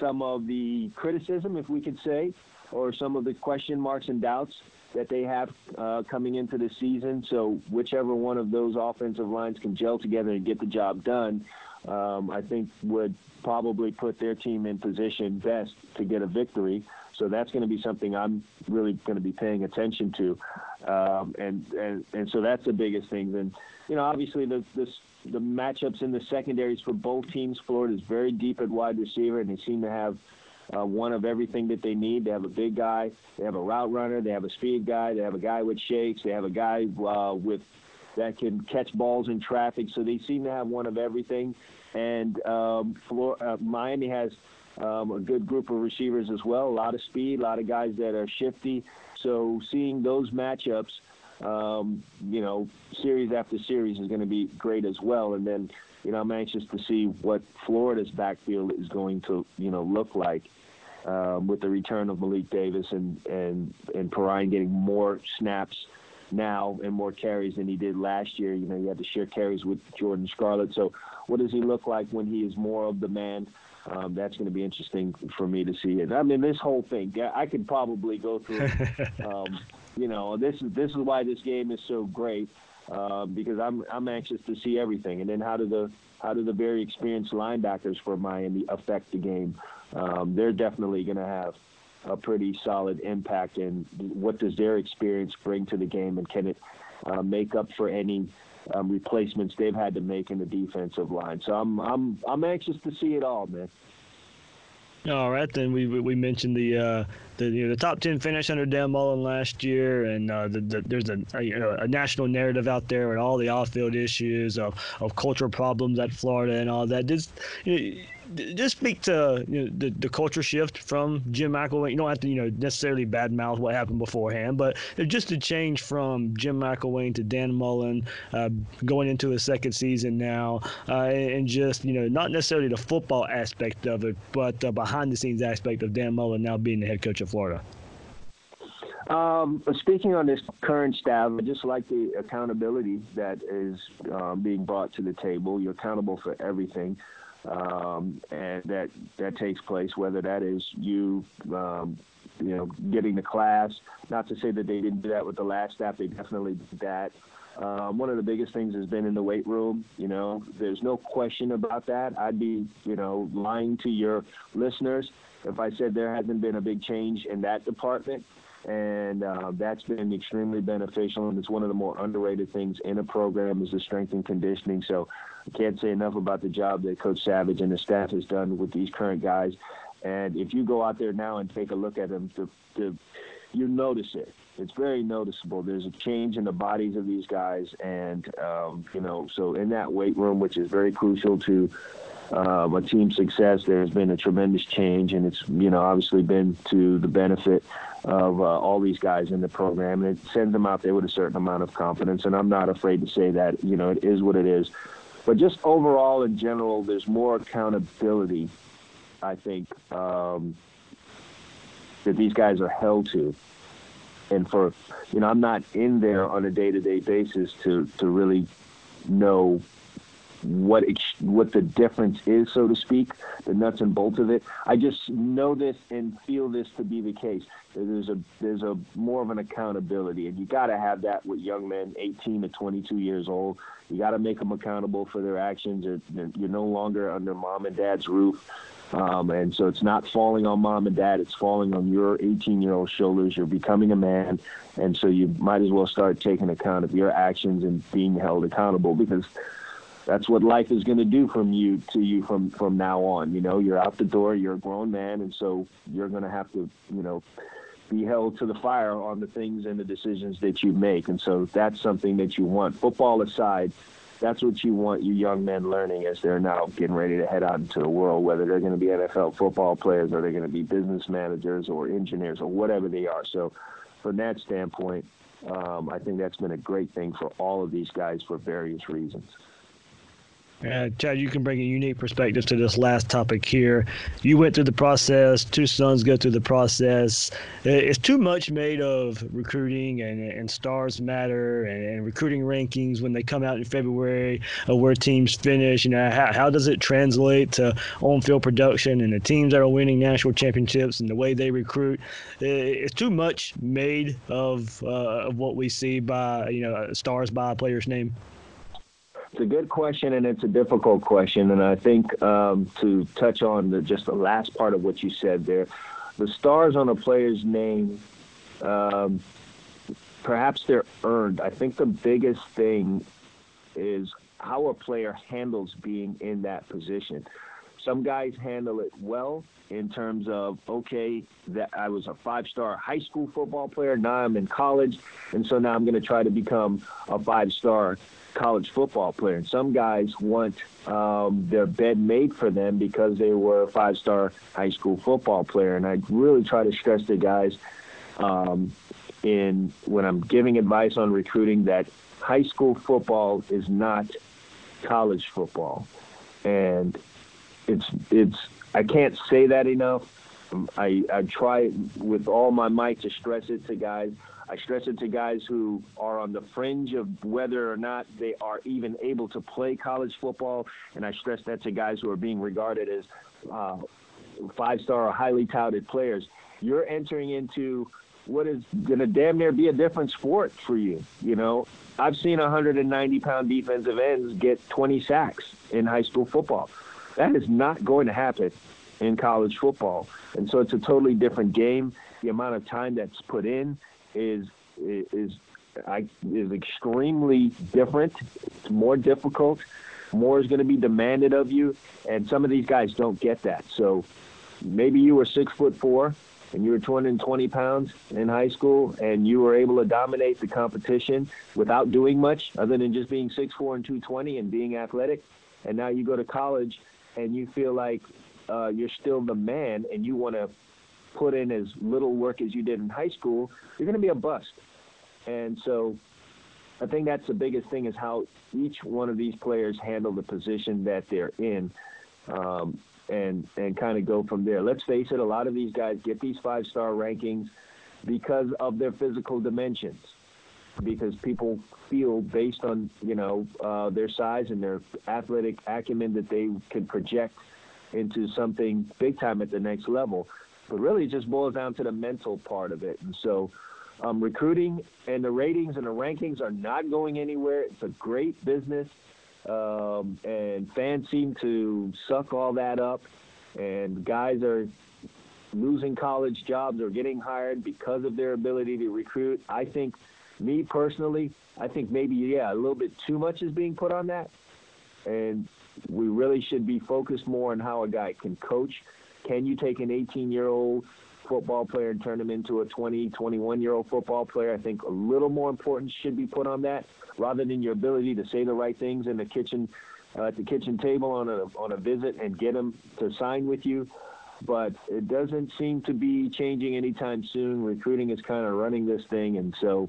some of the criticism, if we could say, or some of the question marks and doubts that they have uh, coming into the season. So whichever one of those offensive lines can gel together and get the job done, um, I think would probably put their team in position best to get a victory. So that's going to be something I'm really going to be paying attention to, um, and and and so that's the biggest thing. Then, you know, obviously the this the matchups in the secondaries for both teams. Florida is very deep at wide receiver, and they seem to have uh, one of everything that they need. They have a big guy, they have a route runner, they have a speed guy, they have a guy with shakes, they have a guy uh, with that can catch balls in traffic. So they seem to have one of everything. And um, uh, Miami has um, a good group of receivers as well. A lot of speed, a lot of guys that are shifty. So seeing those matchups um, you know, series after series is going to be great as well. And then, you know, I'm anxious to see what Florida's backfield is going to, you know, look like um, with the return of Malik Davis and and and Perine getting more snaps now and more carries than he did last year. You know, he had to share carries with Jordan Scarlett. So, what does he look like when he is more of the man? Um, that's going to be interesting for me to see. And I mean, this whole thing, I could probably go through. (laughs) Um, you know, this is this is why this game is so great uh, because I'm I'm anxious to see everything. And then how do the how do the very experienced linebackers for Miami affect the game? Um, they're definitely going to have a pretty solid impact. And what does their experience bring to the game? And can it uh, make up for any um, replacements they've had to make in the defensive line? So I'm I'm I'm anxious to see it all, man. All right, then we we mentioned the uh, the you know, the top ten finish under Dan Mullen last year, and uh, the, the, there's a, a, you know, a national narrative out there and all the off-field issues of, of cultural problems at Florida and all that. Just you know, just speak to you know, the, the culture shift from Jim McElwain. You don't have to, you know, necessarily badmouth what happened beforehand, but just a change from Jim McElwain to Dan Mullen, uh, going into his second season now, uh, and just you know, not necessarily the football aspect of it, but the behind the scenes aspect of Dan Mullen now being the head coach of Florida. Um, speaking on this current staff, I just like the accountability that is um, being brought to the table. You're accountable for everything um, and that that takes place. Whether that is you, um, you know, getting the class. Not to say that they didn't do that with the last staff. They definitely did that. Um, one of the biggest things has been in the weight room. You know, there's no question about that. I'd be, you know, lying to your listeners if I said there hasn't been a big change in that department and uh, that's been extremely beneficial. And it's one of the more underrated things in a program is the strength and conditioning. So I can't say enough about the job that Coach Savage and the staff has done with these current guys. And if you go out there now and take a look at them, the, the, you notice it. It's very noticeable. There's a change in the bodies of these guys, and um, you know, so in that weight room, which is very crucial to uh, a team's success, there's been a tremendous change, and it's you know obviously been to the benefit of uh, all these guys in the program, and it sends them out there with a certain amount of confidence. And I'm not afraid to say that you know it is what it is. But just overall, in general, there's more accountability. I think um, that these guys are held to, and for you know, I'm not in there on a day-to-day basis to to really know what what the difference is, so to speak, the nuts and bolts of it. I just know this and feel this to be the case. There's a there's a more of an accountability, and you got to have that with young men, 18 to 22 years old. You got to make them accountable for their actions. You're, you're no longer under mom and dad's roof. Um, and so it's not falling on mom and dad, it's falling on your 18 year old shoulders. You're becoming a man. And so you might as well start taking account of your actions and being held accountable because that's what life is going to do from you to you from from now on. You know, you're out the door, you're a grown man, and so you're going to have to, you know, be held to the fire on the things and the decisions that you make. And so that's something that you want. Football aside, that's what you want your young men learning as they're now getting ready to head out into the world, whether they're going to be NFL football players or they're going to be business managers or engineers or whatever they are. So, from that standpoint, um, I think that's been a great thing for all of these guys for various reasons. Uh, Chad, you can bring a unique perspective to this last topic here. You went through the process. Two sons go through the process. It's too much made of recruiting and, and stars matter and, and recruiting rankings when they come out in February of where teams finish. You know, how, how does it translate to on-field production and the teams that are winning national championships and the way they recruit? It's too much made of uh, of what we see by you know stars by a player's name. It's a good question and it's a difficult question. And I think um, to touch on the, just the last part of what you said there, the stars on a player's name, um, perhaps they're earned. I think the biggest thing is how a player handles being in that position. Some guys handle it well in terms of okay, that I was a five-star high school football player. Now I'm in college, and so now I'm going to try to become a five-star college football player. And some guys want um, their bed made for them because they were a five-star high school football player. And I really try to stress to guys um, in when I'm giving advice on recruiting that high school football is not college football, and it's it's I can't say that enough. I I try with all my might to stress it to guys. I stress it to guys who are on the fringe of whether or not they are even able to play college football, and I stress that to guys who are being regarded as uh, five-star or highly touted players. You're entering into what is going to damn near be a different sport for you. You know, I've seen 190 pound defensive ends get 20 sacks in high school football. That is not going to happen in college football. And so it's a totally different game. The amount of time that's put in is is I, is extremely different. It's more difficult. More is going to be demanded of you, and some of these guys don't get that. So maybe you were six foot four, and you were 220 pounds in high school and you were able to dominate the competition without doing much other than just being 6'4 and 220 and being athletic, and now you go to college and you feel like uh, you're still the man and you want to put in as little work as you did in high school, you're going to be a bust. And so I think that's the biggest thing is how each one of these players handle the position that they're in. Um, and and kind of go from there. Let's face it, a lot of these guys get these five star rankings because of their physical dimensions. Because people feel based on you know uh, their size and their athletic acumen that they can project into something big time at the next level. But really, it just boils down to the mental part of it. And so, um, recruiting and the ratings and the rankings are not going anywhere. It's a great business. Um, and fans seem to suck all that up, and guys are losing college jobs or getting hired because of their ability to recruit. I think, me personally, I think maybe yeah, a little bit too much is being put on that, and we really should be focused more on how a guy can coach. Can you take an 18-year-old football player and turn him into a 20, 21 year old football player. I think a little more importance should be put on that rather than your ability to say the right things in the kitchen, uh, at the kitchen table on a, on a visit and get them to sign with you. But it doesn't seem to be changing anytime soon. Recruiting is kind of running this thing. And so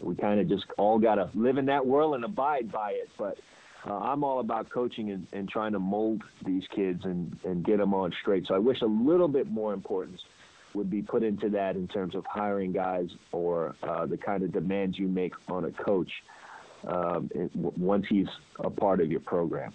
we kind of just all got to live in that world and abide by it. But uh, I'm all about coaching and, and trying to mold these kids and, and get them on straight. So I wish a little bit more importance would be put into that in terms of hiring guys or uh, the kind of demands you make on a coach um, once he's a part of your program.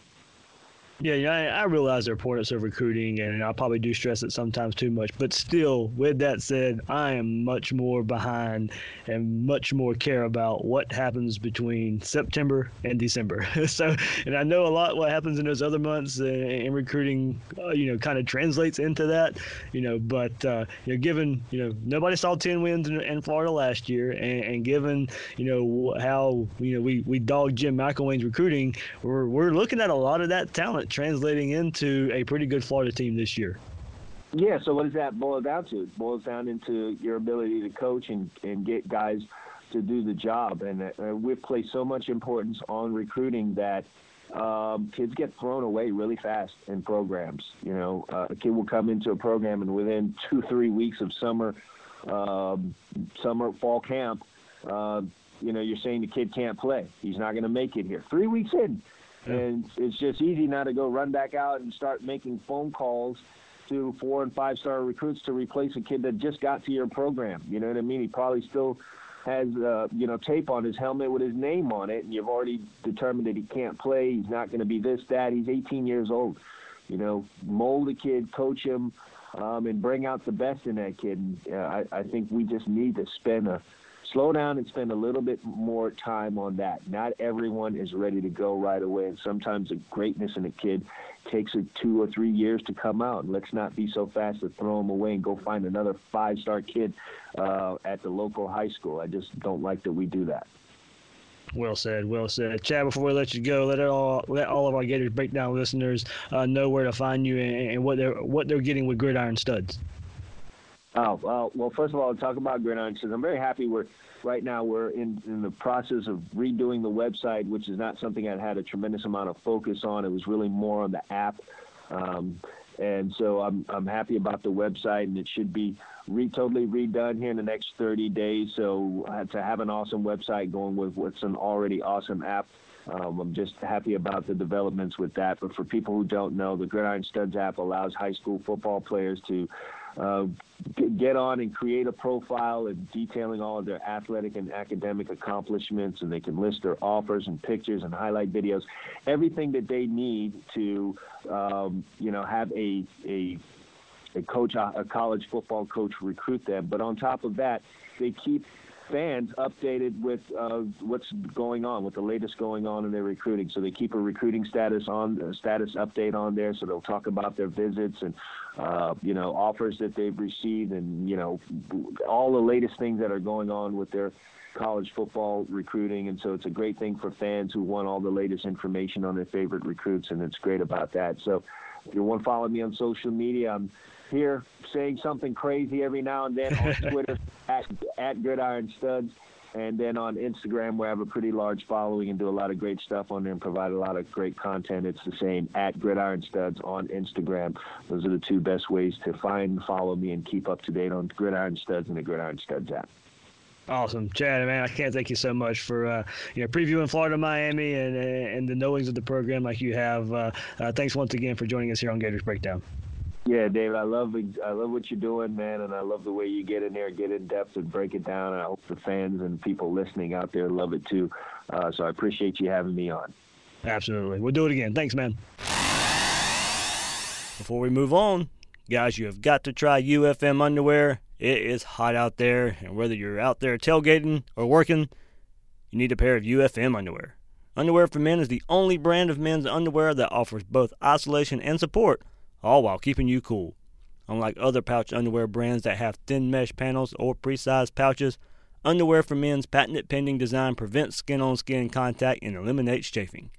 Yeah, yeah, I, I realize the importance of recruiting, and I probably do stress it sometimes too much. But still, with that said, I am much more behind and much more care about what happens between September and December. (laughs) so, and I know a lot what happens in those other months and, in recruiting, uh, you know, kind of translates into that, you know. But uh, you know, given you know nobody saw ten wins in, in Florida last year, and, and, given you know how you know we we dogged Jim McElwain's recruiting, we're we're looking at a lot of that talent translating into a pretty good Florida team this year. Yeah, so what does that boil down to? It boils down into your ability to coach and, and get guys to do the job. And uh, we've placed so much importance on recruiting that um, kids get thrown away really fast in programs. You know, uh, a kid will come into a program and within two, three weeks of summer, um, summer, fall camp, uh, you know, you're saying the kid can't play. He's not going to make it here. Three weeks in, and it's just easy now to go run back out and start making phone calls to four and five star recruits to replace a kid that just got to your program. You know what I mean? He probably still has uh, you know tape on his helmet with his name on it, and you've already determined that he can't play. He's not going to be this, that. He's 18 years old. You know, mold the kid, coach him, um, and bring out the best in that kid. And, uh, I, I think we just need to spend a slow down and spend a little bit more time on that. Not everyone is ready to go right away, and sometimes the greatness in a kid takes a two or three years to come out. And let's not be so fast to throw them away and go find another five-star kid uh, at the local high school. I just don't like that we do that. Well said, well said, Chad. Before we let you go, let all let all of our Gators Breakdown listeners uh, know where to find you and, and what they're what they're getting with Gridiron Studs. Oh well, well. First of all, talk about Gridiron Studs. I'm very happy. We're right now we're in, in the process of redoing the website, which is not something I'd had a tremendous amount of focus on. It was really more on the app. Um, and so I'm, I'm happy about the website, and it should be re- totally redone here in the next 30 days. So uh, to have an awesome website going with what's an already awesome app, um, I'm just happy about the developments with that. But for people who don't know, the Gridiron Studs app allows high school football players to uh, get on and create a profile and detailing all of their athletic and academic accomplishments, and they can list their offers and pictures and highlight videos, everything that they need to, um, you know, have a a a coach, a college football coach recruit them. But on top of that, they keep fans updated with uh, what's going on, with the latest going on in their recruiting. So they keep a recruiting status on a status update on there. So they'll talk about their visits and uh, you know offers that they've received, and you know all the latest things that are going on with their college football recruiting, and so it's a great thing for fans who want all the latest information on their favorite recruits, and it's great about that. So, if you want to follow me on social media, I'm here saying something crazy every now and then on (laughs) Twitter at, at Gridiron Studs. And then on Instagram, where I have a pretty large following and do a lot of great stuff on there and provide a lot of great content. It's the same at Gridiron Studs on Instagram. Those are the two best ways to find, follow me, and keep up to date on Gridiron Studs and the Gridiron Studs app. Awesome, Chad, man! I can't thank you so much for uh, you know previewing Florida, Miami, and and the knowings of the program like you have. Uh, uh, thanks once again for joining us here on Gators Breakdown. Yeah, David, I love I love what you're doing, man, and I love the way you get in there, get in depth, and break it down. And I hope the fans and people listening out there love it too. Uh, so I appreciate you having me on. Absolutely, we'll do it again. Thanks, man. Before we move on, guys, you have got to try UFM underwear. It is hot out there, and whether you're out there tailgating or working, you need a pair of UFM underwear. Underwear for Men is the only brand of men's underwear that offers both isolation and support all while keeping you cool. Unlike other pouch underwear brands that have thin mesh panels or pre-sized pouches, Underwear for Men's patented pending design prevents skin on skin contact and eliminates chafing.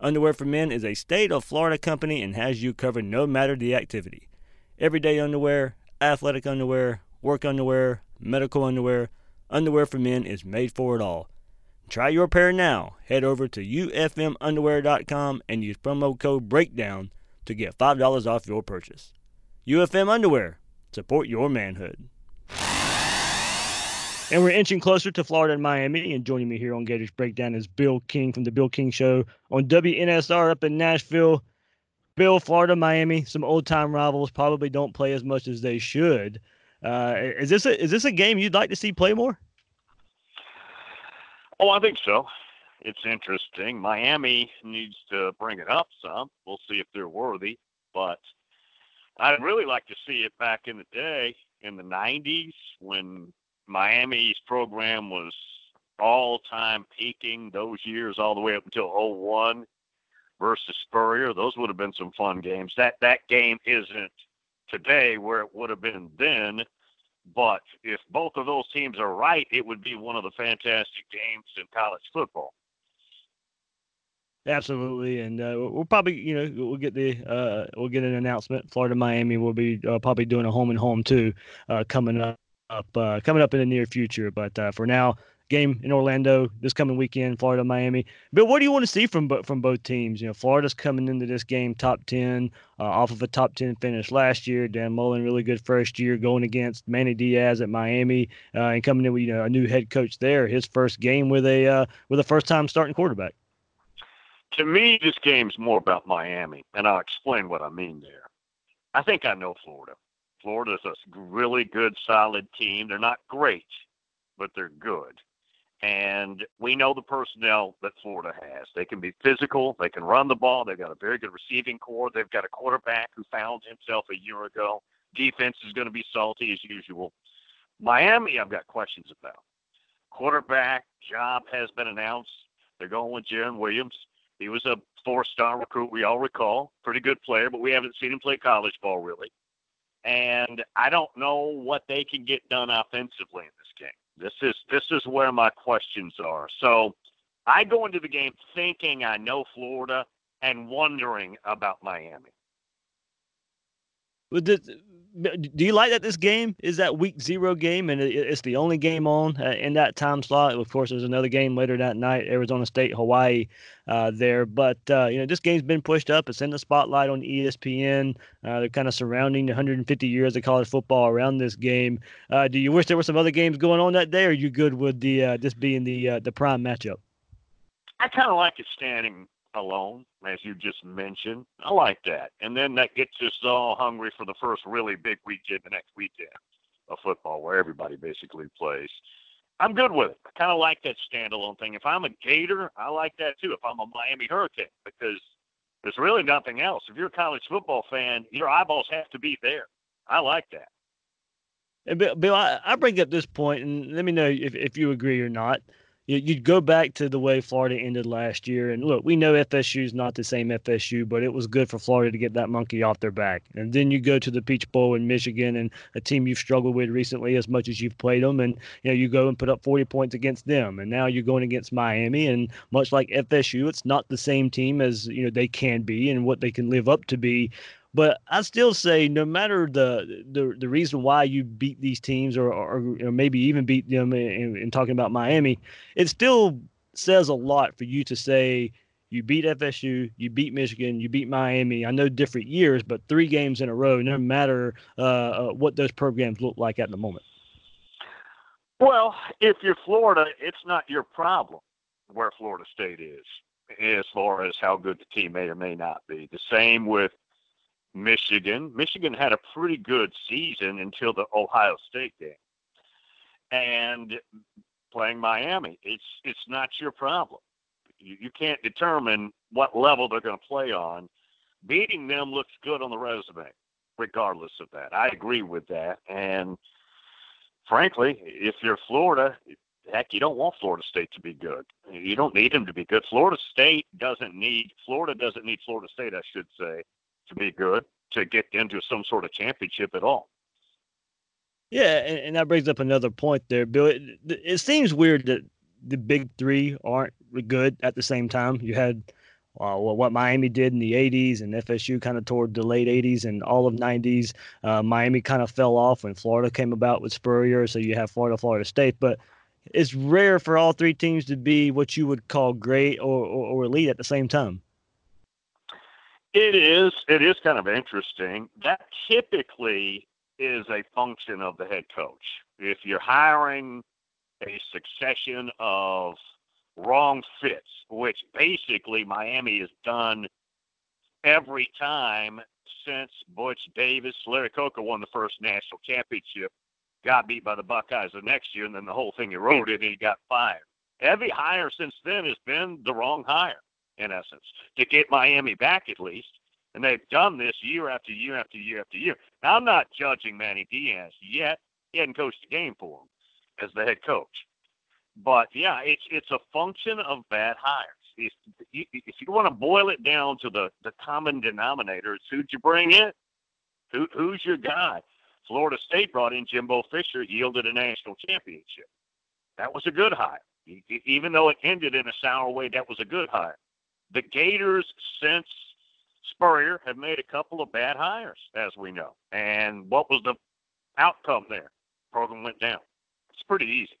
Underwear for Men is a state of Florida company and has you covered no matter the activity. Everyday underwear, athletic underwear, work underwear, medical underwear, Underwear for Men is made for it all. Try your pair now. Head over to ufmunderwear.com and use promo code BREAKDOWN to get $5 off your purchase. UFM Underwear. Support your manhood. And we're inching closer to Florida and Miami. And joining me here on Gators Breakdown is Bill King from the Bill King Show on WNSR up in Nashville. Bill, Florida, Miami, some old time rivals probably don't play as much as they should. Uh, is this a is this a game you'd like to see play more? Oh, I think so it's interesting. Miami needs to bring it up some. We'll see if they're worthy. But I'd really like to see it back in the day in the 90s when Miami's program was all time peaking those years all the way up until 01 versus Spurrier. Those would have been some fun games. That that game isn't today where it would have been then. But if both of those teams are right, it would be one of the fantastic games in college football. Absolutely, and uh, we'll probably, you know, we'll get the uh, we'll get an announcement. Florida, Miami will be uh, probably doing a home and home too, uh, coming up uh, coming up in the near future. But uh, for now, game in Orlando this coming weekend, Florida, Miami. But what do you want to see from from both teams? You know, Florida's coming into this game top ten, off of a top ten finish last year. Dan Mullen, really good first year, going against Manny Diaz at Miami, and coming in with you know a new head coach there. His first game with a with a first time starting quarterback to me, this game's more about Miami, and I'll explain what I mean there. I think I know Florida. Florida's a really good, solid team. They're not great, but they're good. And we know the personnel that Florida has. They can be physical. They can run the ball. They've got a very good receiving core. They've got a quarterback who found himself a year ago. Defense is going to be salty as usual. Miami, I've got questions about. Quarterback job has been announced. They're going with Jarren Williams. He was a four-star recruit, we all recall. Pretty good player, but we haven't seen him play college ball really. And I don't know what they can get done offensively in this game. This is this is where my questions are. So I go into the game thinking I know Florida and wondering about Miami. Do you like that this game is that week zero game and it's the only game on uh, in that time slot? Of course, there's another game later that night, Arizona State, Hawaii, uh, there. But uh, you know, this game's been pushed up. It's in the spotlight on ESPN. Uh, they're kind of surrounding the 150 years of college football around this game. Uh, do you wish there were some other games going on that day, or are you good with the uh, this being the the prime matchup? I kind of like it standing alone, as you just mentioned. I like that. And then that gets us all hungry for the first really big weekend, the next weekend of football, where everybody basically plays. I'm good with it. I kind of like that standalone thing. If I'm a Gator, I like that too. If I'm a Miami Hurricane, because there's really nothing else. If you're a college football fan, your eyeballs have to be there. I like that. And Bill, I, bring up this point, and let me know if, if you agree or not you'd go back to the way Florida ended last year. And look, we know FSU is not the same FSU, but it was good for Florida to get that monkey off their back. And then you go to the Peach Bowl in Michigan and a team you've struggled with recently as much as you've played them. And, you know, you go and put up 40 points against them. And now you're going against Miami. And much like FSU, it's not the same team as, you know, they can be and what they can live up to be. But I still say, no matter the the, the reason why you beat these teams, or, or, maybe even beat them in, in talking about Miami, it still says a lot for you to say you beat FSU, you beat Michigan, you beat Miami. I know different years, but three games in a row, no matter uh, uh, what those programs look like at the moment. Well, if you're Florida, it's not your problem where Florida State is as far as how good the team may or may not be. The same with Michigan. Michigan had a pretty good season until the Ohio State game. And playing Miami, it's it's not your problem. You, you can't determine what level they're going to play on. Beating them looks good on the resume, regardless of that. I agree with that. And frankly, if you're Florida, heck, you don't want Florida State to be good. You don't need them to be good. Florida State doesn't need Florida doesn't need Florida State, I should say, to be good to get into some sort of championship at all. Yeah, and, and that brings up another point there, Bill. It, it, seems weird that the big three aren't good at the same time. You had uh, what Miami did in the 80s and FSU kind of toward the late 80s and all of 90s. Uh, Miami kind of fell off when Florida came about with Spurrier, so you have Florida, Florida State. But it's rare for all three teams to be what you would call great or, or, or elite at the same time. It is. It is kind of interesting. That typically is a function of the head coach. If you're hiring a succession of wrong fits, which basically Miami has done every time since Butch Davis, Larry Coker won the first national championship, got beat by the Buckeyes the next year, and then the whole thing eroded and he got fired. Every hire since then has been the wrong hire in essence, to get Miami back at least. And they've done this year after year after year after year. Now, I'm not judging Manny Diaz yet. He hadn't coached a game for him as the head coach. But yeah, it's it's a function of bad hires. If you, if you want to boil it down to the, the common denominator, it's who'd you bring in? Who, who's your guy? Florida State brought in Jimbo Fisher, yielded a national championship. That was a good hire. Even though it ended in a sour way, that was a good hire. The Gators, since Spurrier, have made a couple of bad hires, as we know. And what was the outcome there? Program went down. It's pretty easy.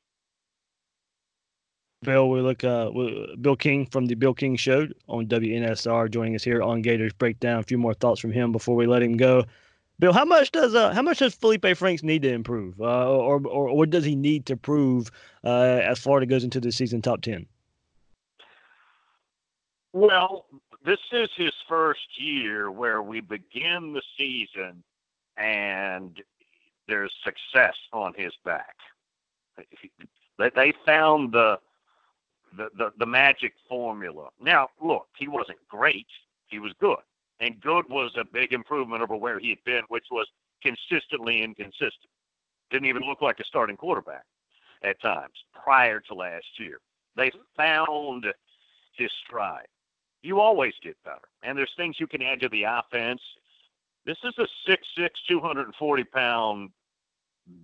Bill, we look uh, Bill King from the Bill King Show on WNSR joining us here on Gators Breakdown. A few more thoughts from him before we let him go. Bill, how much does uh, how much does Feleipe Franks need to improve, uh, or, or what does he need to prove uh, as Florida goes into the season top ten? Well, this is his first year where we begin the season and there's success on his back. They found the, the the, the magic formula. Now, look, he wasn't great. He was good, and good was a big improvement over where he had been, which was consistently inconsistent. Didn't even look like a starting quarterback at times prior to last year. They found his stride you always get better. And there's things you can add to the offense. This is a 6'6, 240 pound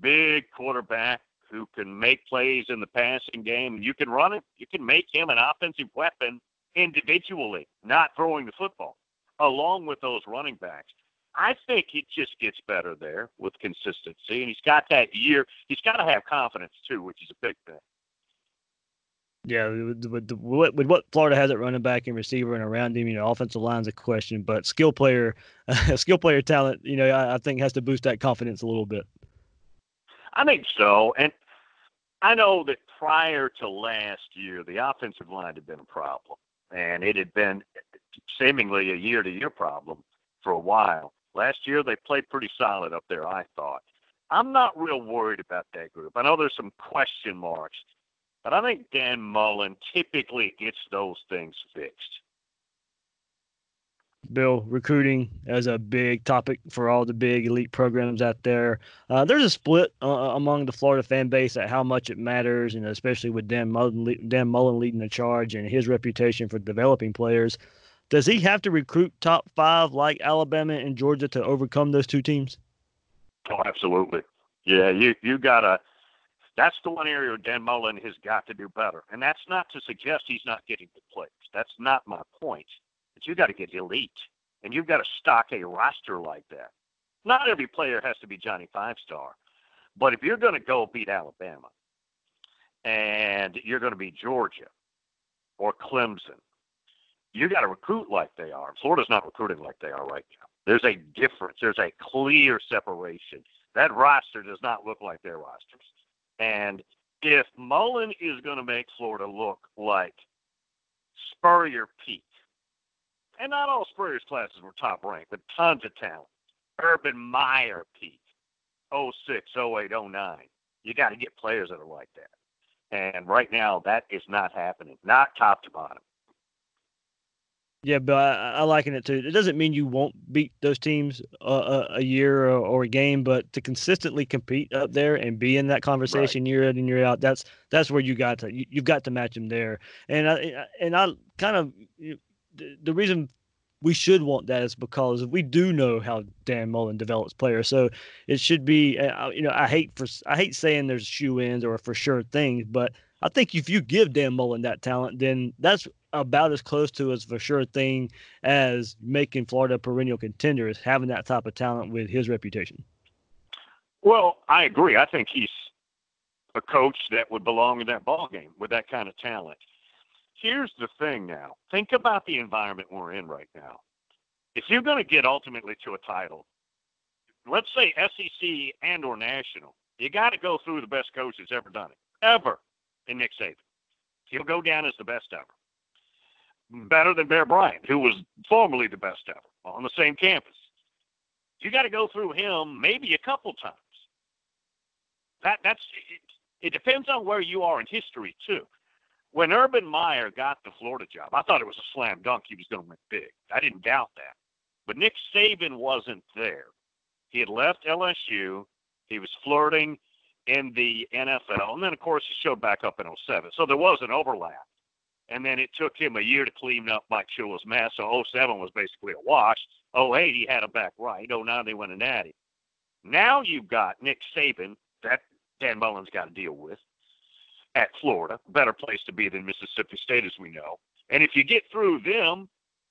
big quarterback who can make plays in the passing game. You can run it. You can make him an offensive weapon individually, not throwing the football, along with those running backs. I think it just gets better there with consistency. And he's got that year. He's got to have confidence, too, which is a big thing. Yeah, with, with, with, what Florida has at running back and receiver and around him, you know, offensive line's a question, but skill player, uh, (laughs) skill player talent, you know, I, I, think has to boost that confidence a little bit. I think so, and I know that prior to last year, the offensive line had been a problem, and it had been seemingly a year-to-year problem for a while. Last year, they played pretty solid up there, I thought. I'm not real worried about that group. I know there's some question marks but I think Dan Mullen typically gets those things fixed. Bill, recruiting as a big topic for all the big elite programs out there. Uh, there's a split uh, among the Florida fan base at how much it matters, and especially with Dan Mullen, Dan Mullen leading the charge and his reputation for developing players. Does he have to recruit top five like Alabama and Georgia to overcome those two teams? Oh, absolutely. Yeah, you you gotta. That's the one area Dan Mullen has got to do better, and that's not to suggest he's not getting the players. That's not my point. But you've got to get elite, and you've got to stock a roster like that. Not every player has to be Johnny Five Star, but if you're going to go beat Alabama, and you're going to beat Georgia or Clemson, you got to recruit like they are. Florida's not recruiting like they are right now. There's a difference. There's a clear separation. That roster does not look like their rosters. And if Mullen is going to make Florida look like Spurrier peak, and not all Spurrier's classes were top ranked, but tons of talent. Urban Meyer peak, 06, 08, 09. You got to get players that are like that. And right now, that is not happening, not top to bottom. Yeah, but I, I liken it to. It doesn't mean you won't beat those teams uh, a, a, year or, or, a game, but to consistently compete up there and be in that conversation right. year in and year out, that's that's where you got to you, have got to match them there. And I and I kind of the, the reason we should want that is because we do know how Dan Mullen develops players. So it should be, uh, you know, I hate for I hate saying there's shoe ins or for sure things, but I think if you give Dan Mullen that talent, then that's about as close to as for sure thing as making Florida a perennial contender is having that type of talent with his reputation. Well, I agree. I think he's a coach that would belong in that ball game with that kind of talent. Here's the thing now. Think about the environment we're in right now. If you're going to get ultimately to a title, let's say SEC and or national, you got to go through the best coach that's ever done it, ever, in Nick Saban. He'll go down as the best ever better than Bear Bryant, who was formerly the best ever on the same campus. You got to go through him maybe a couple times. That that's it, it depends on where you are in history too. When Urban Meyer got the Florida job, I thought it was a slam dunk. He was going to win big. I didn't doubt that. But Nick Saban wasn't there. He had left LSU. He was flirting in the NFL, and then of course he showed back up in 07. So there was an overlap and then it took him a year to clean up Mike Shula's mess. So 07 was basically a wash. 08 he had him back right. 09 they went a natty. Now you've got Nick Saban that Dan Mullen's got to deal with at Florida. Better place to be than Mississippi State, as we know. And if you get through them,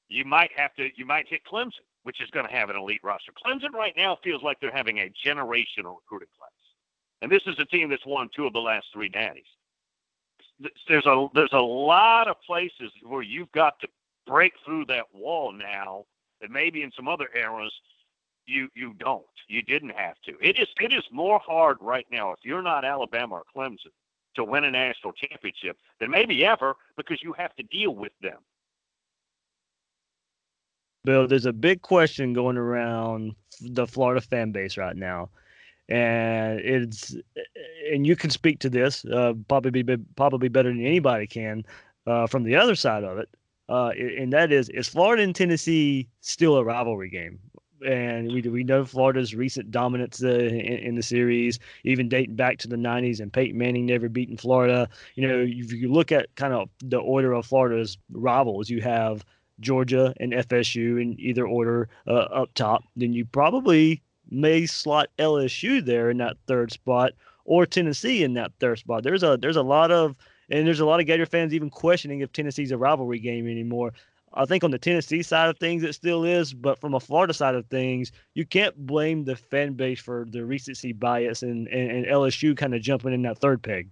you might have to you might hit Clemson, which is going to have an elite roster. Clemson right now feels like they're having a generational recruiting class. And this is a team that's won two of the last three natties there's a there's a lot of places where you've got to break through that wall now that maybe in some other eras you you don't. You didn't have to. It is it is more hard right now if you're not alabama or clemson to win a national championship than maybe ever because you have to deal with them. Bill there's a big question going around the florida fan base right now and it's and you can speak to this uh, probably be, probably better than anybody can uh, from the other side of it, uh, and that is is Florida and Tennessee still a rivalry game? And we we know Florida's recent dominance uh, in, in, the series, even dating back to the '90s, and Peyton Manning never beaten Florida. You know, if you look at kind of the order of Florida's rivals, you have Georgia and FSU in either order uh, up top. Then you probably may slot LSU there in that third spot or Tennessee in that third spot. There's a there's a lot of and there's a lot of Gator fans even questioning if Tennessee's a rivalry game anymore. I think on the Tennessee side of things it still is, but from a Florida side of things, you can't blame the fan base for the recency bias and, and, and LSU kind of jumping in that third peg.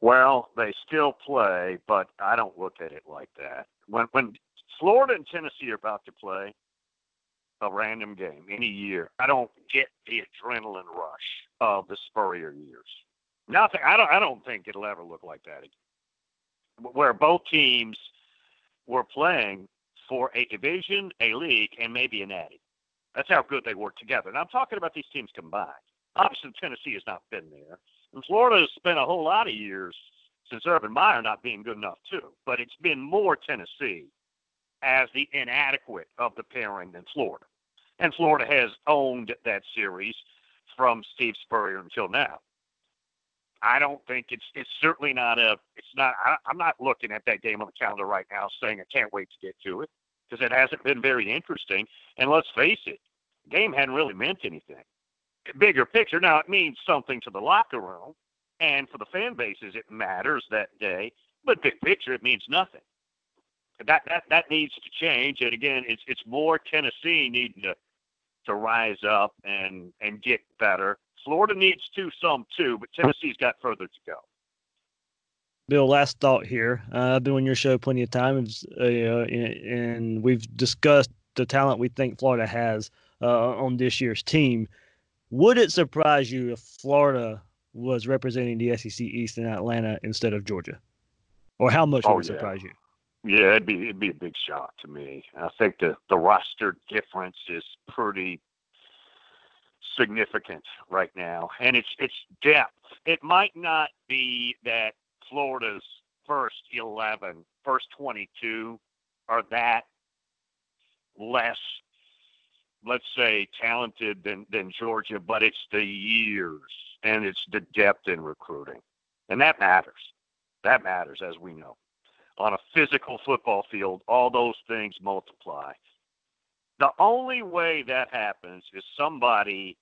Well, they still play, but I don't look at it like that. When when Florida and Tennessee are about to play, a random game any year, I don't get the adrenaline rush of the Spurrier years. Nothing. I don't. I don't think it'll ever look like that again. Where both teams were playing for a division, a league, and maybe an natty. That's how good they work together. And I'm talking about these teams combined. Obviously, Tennessee has not been there, and Florida has spent a whole lot of years since Urban Meyer not being good enough too. But it's been more Tennessee as the inadequate of the pairing than Florida. And Florida has owned that series from Steve Spurrier until now. I don't think it's it's certainly not a it's not I, I'm not looking at that game on the calendar right now saying I can't wait to get to it because it hasn't been very interesting. And let's face it, the game hadn't really meant anything. Bigger picture, now it means something to the locker room and for the fan bases it matters that day, but big picture it means nothing. That that that needs to change. And again, it's it's more Tennessee needing to to rise up and and get better Florida needs to some too, but Tennessee's got further to go. Bill, last thought here. Uh, I've been on your show plenty of times, uh, and we've discussed the talent we think Florida has uh, on this year's team. Would it surprise you if Florida was representing the SEC East in Atlanta instead of Georgia, or how much oh, would it yeah. surprise you? Yeah, it'd be it'd be a big shock to me. I think the the roster difference is pretty significant right now, and it's it's depth. It might not be that Florida's first 11, first 22 are that less, let's say, talented than than Georgia, but it's the years and it's the depth in recruiting, and that matters. That matters, as we know. On a physical football field, all those things multiply. The only way that happens is somebody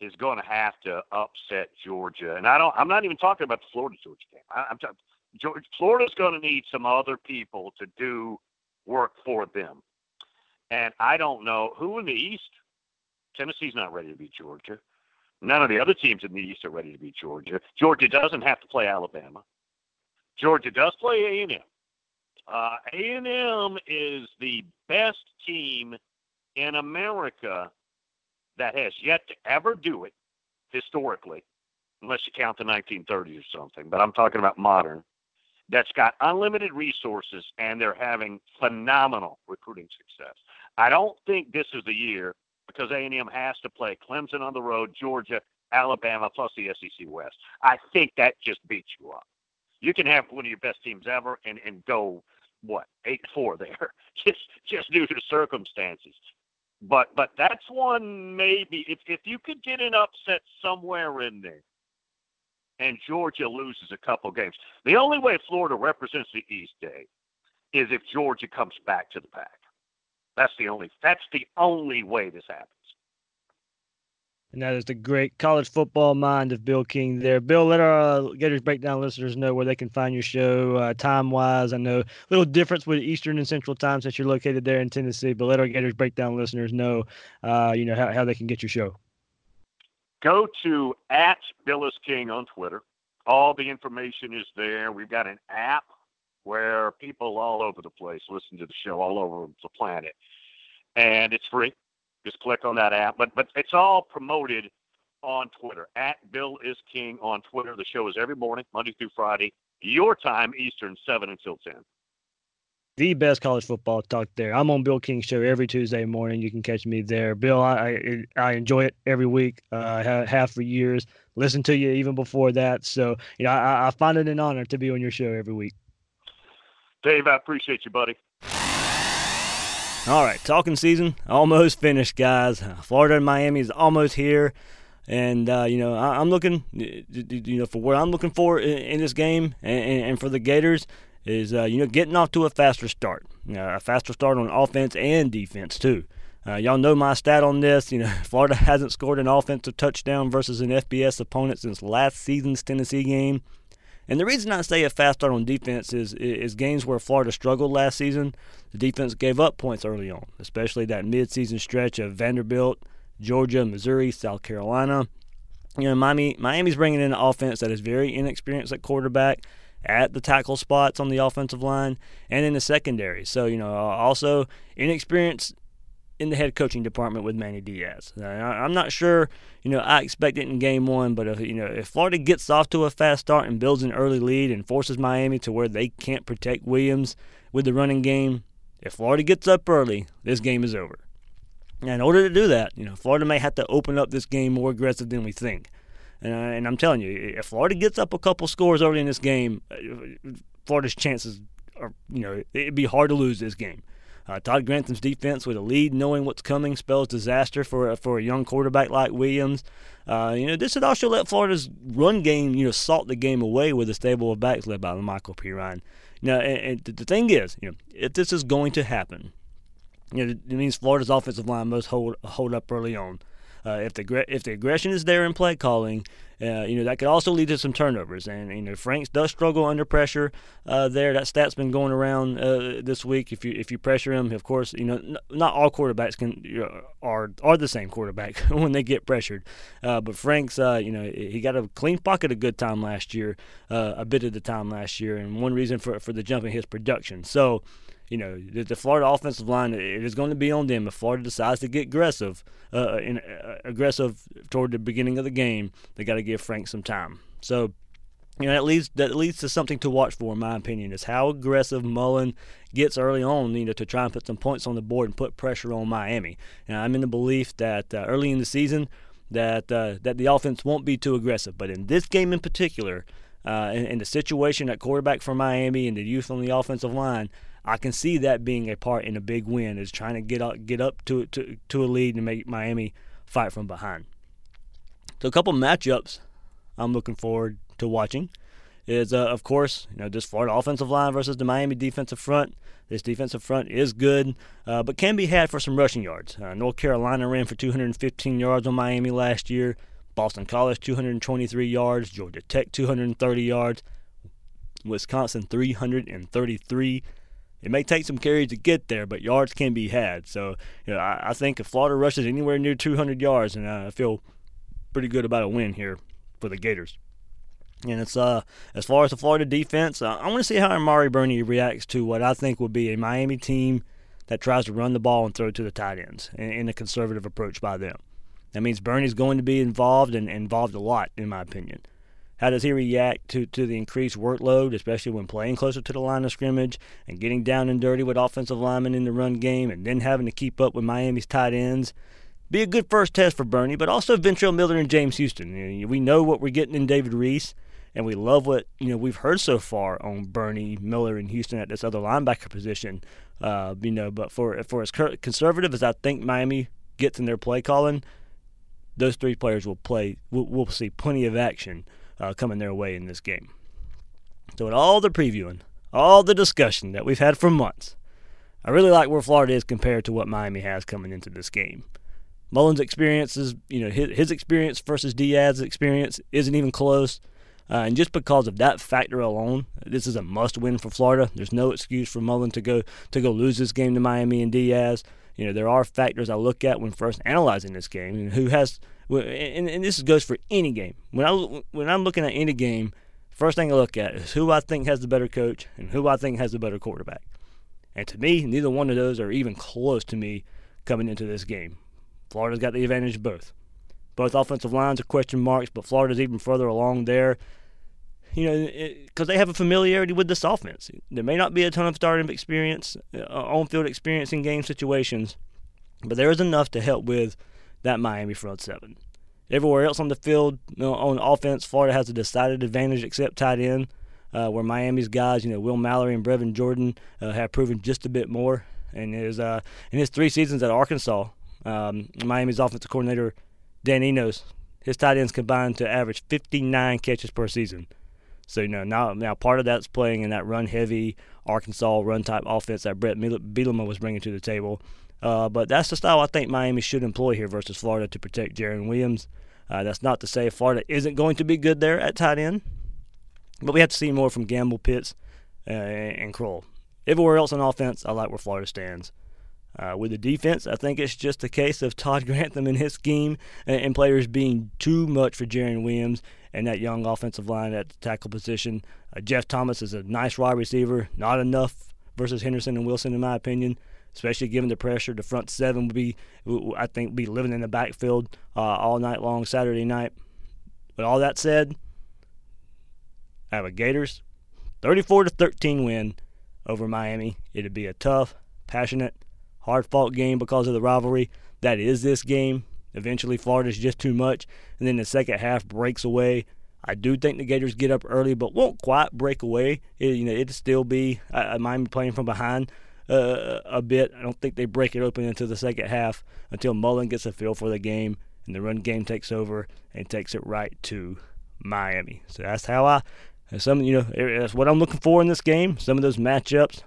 is going to have to upset Georgia. And I don't. I'm not even talking about the Florida Georgia game. I, I'm talking. Georgia, Florida's going to need some other people to do work for them. And I don't know who in the East. Tennessee's not ready to beat Georgia. None of the other teams in the East are ready to beat Georgia. Georgia doesn't have to play Alabama. Georgia does play A&M. Uh, A&M is the best team in America that has yet to ever do it historically, unless you count the 1930s or something, but I'm talking about modern, that's got unlimited resources and they're having phenomenal recruiting success. I don't think this is the year because A&M has to play Clemson on the road, Georgia, Alabama, plus the SEC West. I think that just beats you up. You can have one of your best teams ever and, and go what eight four there, (laughs) just just due to circumstances. But but that's one maybe if if you could get an upset somewhere in there, and Georgia loses a couple games. The only way Florida represents the East Day is if Georgia comes back to the pack. That's the only that's the only way this happens. And that is the great college football mind of Bill King there. Bill, let our uh, Gators Breakdown listeners know where they can find your show uh, time wise. I know a little difference with Eastern and Central time since you're located there in Tennessee, but let our Gators Breakdown listeners know, uh, you know, how, how they can get your show. Go to at Bill King on Twitter. All the information is there. We've got an app where people all over the place listen to the show, all over the planet, and it's free. Just click on that app. But but it's all promoted on Twitter at Bill is King on Twitter. The show is every morning, Monday through Friday, your time Eastern, seven until ten. The best college football talk there. I'm on Bill King's show every Tuesday morning. You can catch me there. Bill, I I, I enjoy it every week. Uh, I have for years. Listen to you even before that. So you know I, I find it an honor to be on your show every week. Dave, I appreciate you, buddy. All right, talking season almost finished, guys. Florida and Miami is almost here, and uh, you know I, am looking, you know, for what I'm looking for in, in this game, and, and, for the Gators is uh, you know getting off to a faster start, uh, a faster start on offense and defense too. Uh, y'all know my stat on this. You know, (laughs) Florida hasn't scored an offensive touchdown versus an FBS opponent since last season's Tennessee game. And the reason I say a fast start on defense is is games where Florida struggled last season. The defense gave up points early on, especially that midseason stretch of Vanderbilt, Georgia, Missouri, South Carolina. You know, Miami Miami's bringing in an offense that is very inexperienced at quarterback, at the tackle spots on the offensive line, and in the secondary. So you know, also inexperienced in the head coaching department with Manny Diaz. I'm not sure, you know, I expect it in game one, but if, you know, if Florida gets off to a fast start and builds an early lead and forces Miami to where they can't protect Williams with the running game, if Florida gets up early, this game is over. And in order to do that, you know, Florida may have to open up this game more aggressive than we think. And, uh, and I'm telling you, if Florida gets up a couple scores early in this game, uh, Florida's chances are, you know, it'd be hard to lose this game. Uh, Todd Grantham's defense with a lead, knowing what's coming, spells disaster for for a young quarterback like Williams. Uh, you know, this would also let Florida's run game, you know, salt the game away with a stable of backs led by Lamical Perine. Now, and, and the thing is, you know, if this is going to happen, you know, it means Florida's offensive line must hold hold up early on. Uh, if the if the aggression is there in play calling, uh, you know that could also lead to some turnovers. And you know Franks does struggle under pressure uh, there. That stat's been going around uh, this week. If you if you pressure him, of course, you know n- not all quarterbacks can you know, are are the same quarterback (laughs) when they get pressured. Uh, but Franks, uh, you know, he got a clean pocket a good time last year, a bit of the time last year, and one reason for for the jump in his production. So you know, the, the, Florida offensive line, it is going to be on them. If Florida decides to get aggressive, uh, in, uh, aggressive toward the beginning of the game, they got to give Frank some time. So, you know, that leads that leads to something to watch for, in my opinion, is how aggressive Mullen gets early on, you know, to try and put some points on the board and put pressure on Miami. And I'm in the belief that uh, early in the season, that uh, that the offense won't be too aggressive. But in this game in particular, uh, in, in the situation at quarterback for Miami and the youth on the offensive line, I can see that being a part in a big win is trying to get up get up to to to a lead and make Miami fight from behind. So a couple matchups I'm looking forward to watching is uh, of course you know this Florida offensive line versus the Miami defensive front. This defensive front is good, uh, but can be had for some rushing yards. Uh, North Carolina ran for 215 yards on Miami last year. Boston College 223 yards. Georgia Tech 230 yards. Wisconsin 333. It may take some carries to get there, but yards can be had. So, you know, I, I think if Florida rushes anywhere near 200 yards, and I feel pretty good about a win here for the Gators. And it's uh as far as the Florida defense, uh, I want to see how Amari Burney reacts to what I think will be a Miami team that tries to run the ball and throw to the tight ends in, in a conservative approach by them. That means Burney's going to be involved and involved a lot, in my opinion. How does he react to, to the increased workload, especially when playing closer to the line of scrimmage and getting down and dirty with offensive linemen in the run game and then having to keep up with Miami's tight ends? Be a good first test for Burney, but also Ventrell Miller and James Houston. We know what we're getting in David Reese, and we love what you know we've heard so far on Burney Miller, and Houston at this other linebacker position. Uh, you know, but for for as conservative as I think Miami gets in their play calling, those three players will play. We'll, we'll see plenty of action uh, coming their way in this game. So, with all the previewing, all the discussion that we've had for months, I really like where Florida is compared to what Miami has coming into this game. Mullen's experience is, you know, his, his experience versus Diaz's experience isn't even close. Uh, and just because of that factor alone, this is a must-win for Florida. There's no excuse for Mullen to go to go lose this game to Miami and Diaz. You know, there are factors I look at when first analyzing this game. And who has and, and this goes for any game. When I when I'm looking at any game, first thing I look at is who I think has the better coach and who I think has the better quarterback. And to me, neither one of those are even close to me coming into this game. Florida's got the advantage of both. Both offensive lines are question marks, but Florida's even further along there. You know, because they have a familiarity with this offense. There may not be a ton of starting experience, uh, on-field experience in game situations, but there is enough to help with that Miami front seven. Everywhere else on the field, you know, on offense, Florida has a decided advantage except tight end, uh, where Miami's guys, you know, Will Mallory and Brevin Jordan, uh, have proven just a bit more. And his uh, in his three seasons at Arkansas, um, Miami's offensive coordinator Dan Enos, his tight ends combined to average 59 catches per season. So you know now now part of that's playing in that run heavy Arkansas run type offense that Bret Bielema was bringing to the table. Uh, but that's the style I think Miami should employ here versus Florida to protect Jarren Williams. Uh, that's not to say Florida isn't going to be good there at tight end, but we have to see more from Gamble, Pitts, uh, and Krull. Everywhere else on offense, I like where Florida stands. Uh, with the defense, I think it's just a case of Todd (laughs) Grantham and his scheme and, and players being too much for Jarren Williams and that young offensive line at the tackle position. Uh, Jeff Thomas is a nice wide receiver, not enough versus Henderson and Wilson, in my opinion especially given the pressure. The front seven would be, I think, be living in the backfield uh, all night long Saturday night. But all that said, I have a Gators 34 to 13 win over Miami. It'd be a tough, passionate, hard fought game because of the rivalry. That is this game. Eventually, Florida's just too much, and then the second half breaks away. I do think the Gators get up early, but won't quite break away. It, you know, it'd still be uh, Miami playing from behind uh, a bit. I don't think they break it open into the second half until Mullen gets a feel for the game and the run game takes over and takes it right to Miami. So that's how I, some you know, that's what I'm looking for in this game. Some of those matchups.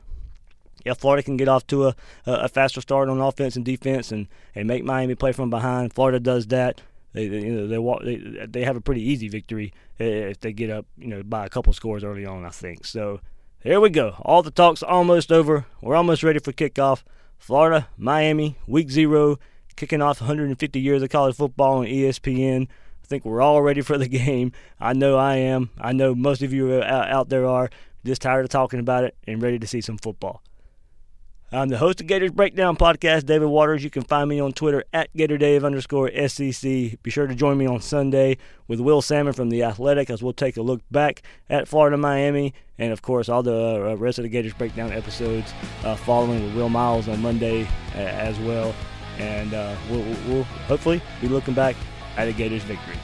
Yeah, Florida can get off to a, a faster start on offense and defense and, and make Miami play from behind. Florida does that. They, they you know they walk they, they have a pretty easy victory if they get up you know by a couple scores early on I think so here we go. All the talk's almost over. We're almost ready for kickoff. Florida Miami week zero kicking off 150 years of college football on ESPN I think we're all ready for the (laughs) game. I know I am. I know most of you out there are. Just tired of talking about it and ready to see some football I'm the host of Gators Breakdown Podcast, David Waters. You can find me on Twitter at GatorDave underscore SEC. Be sure to join me on Sunday with Will Salmon from The Athletic as we'll take a look back at Florida Miami and, of course, all the uh, rest of the Gators Breakdown episodes uh, following with Will Miles on Monday uh, as well. And uh, we'll, we'll hopefully be looking back at a Gators victory.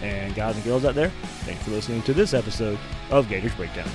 And guys and girls out there, thanks for listening to this episode of Gators Breakdown.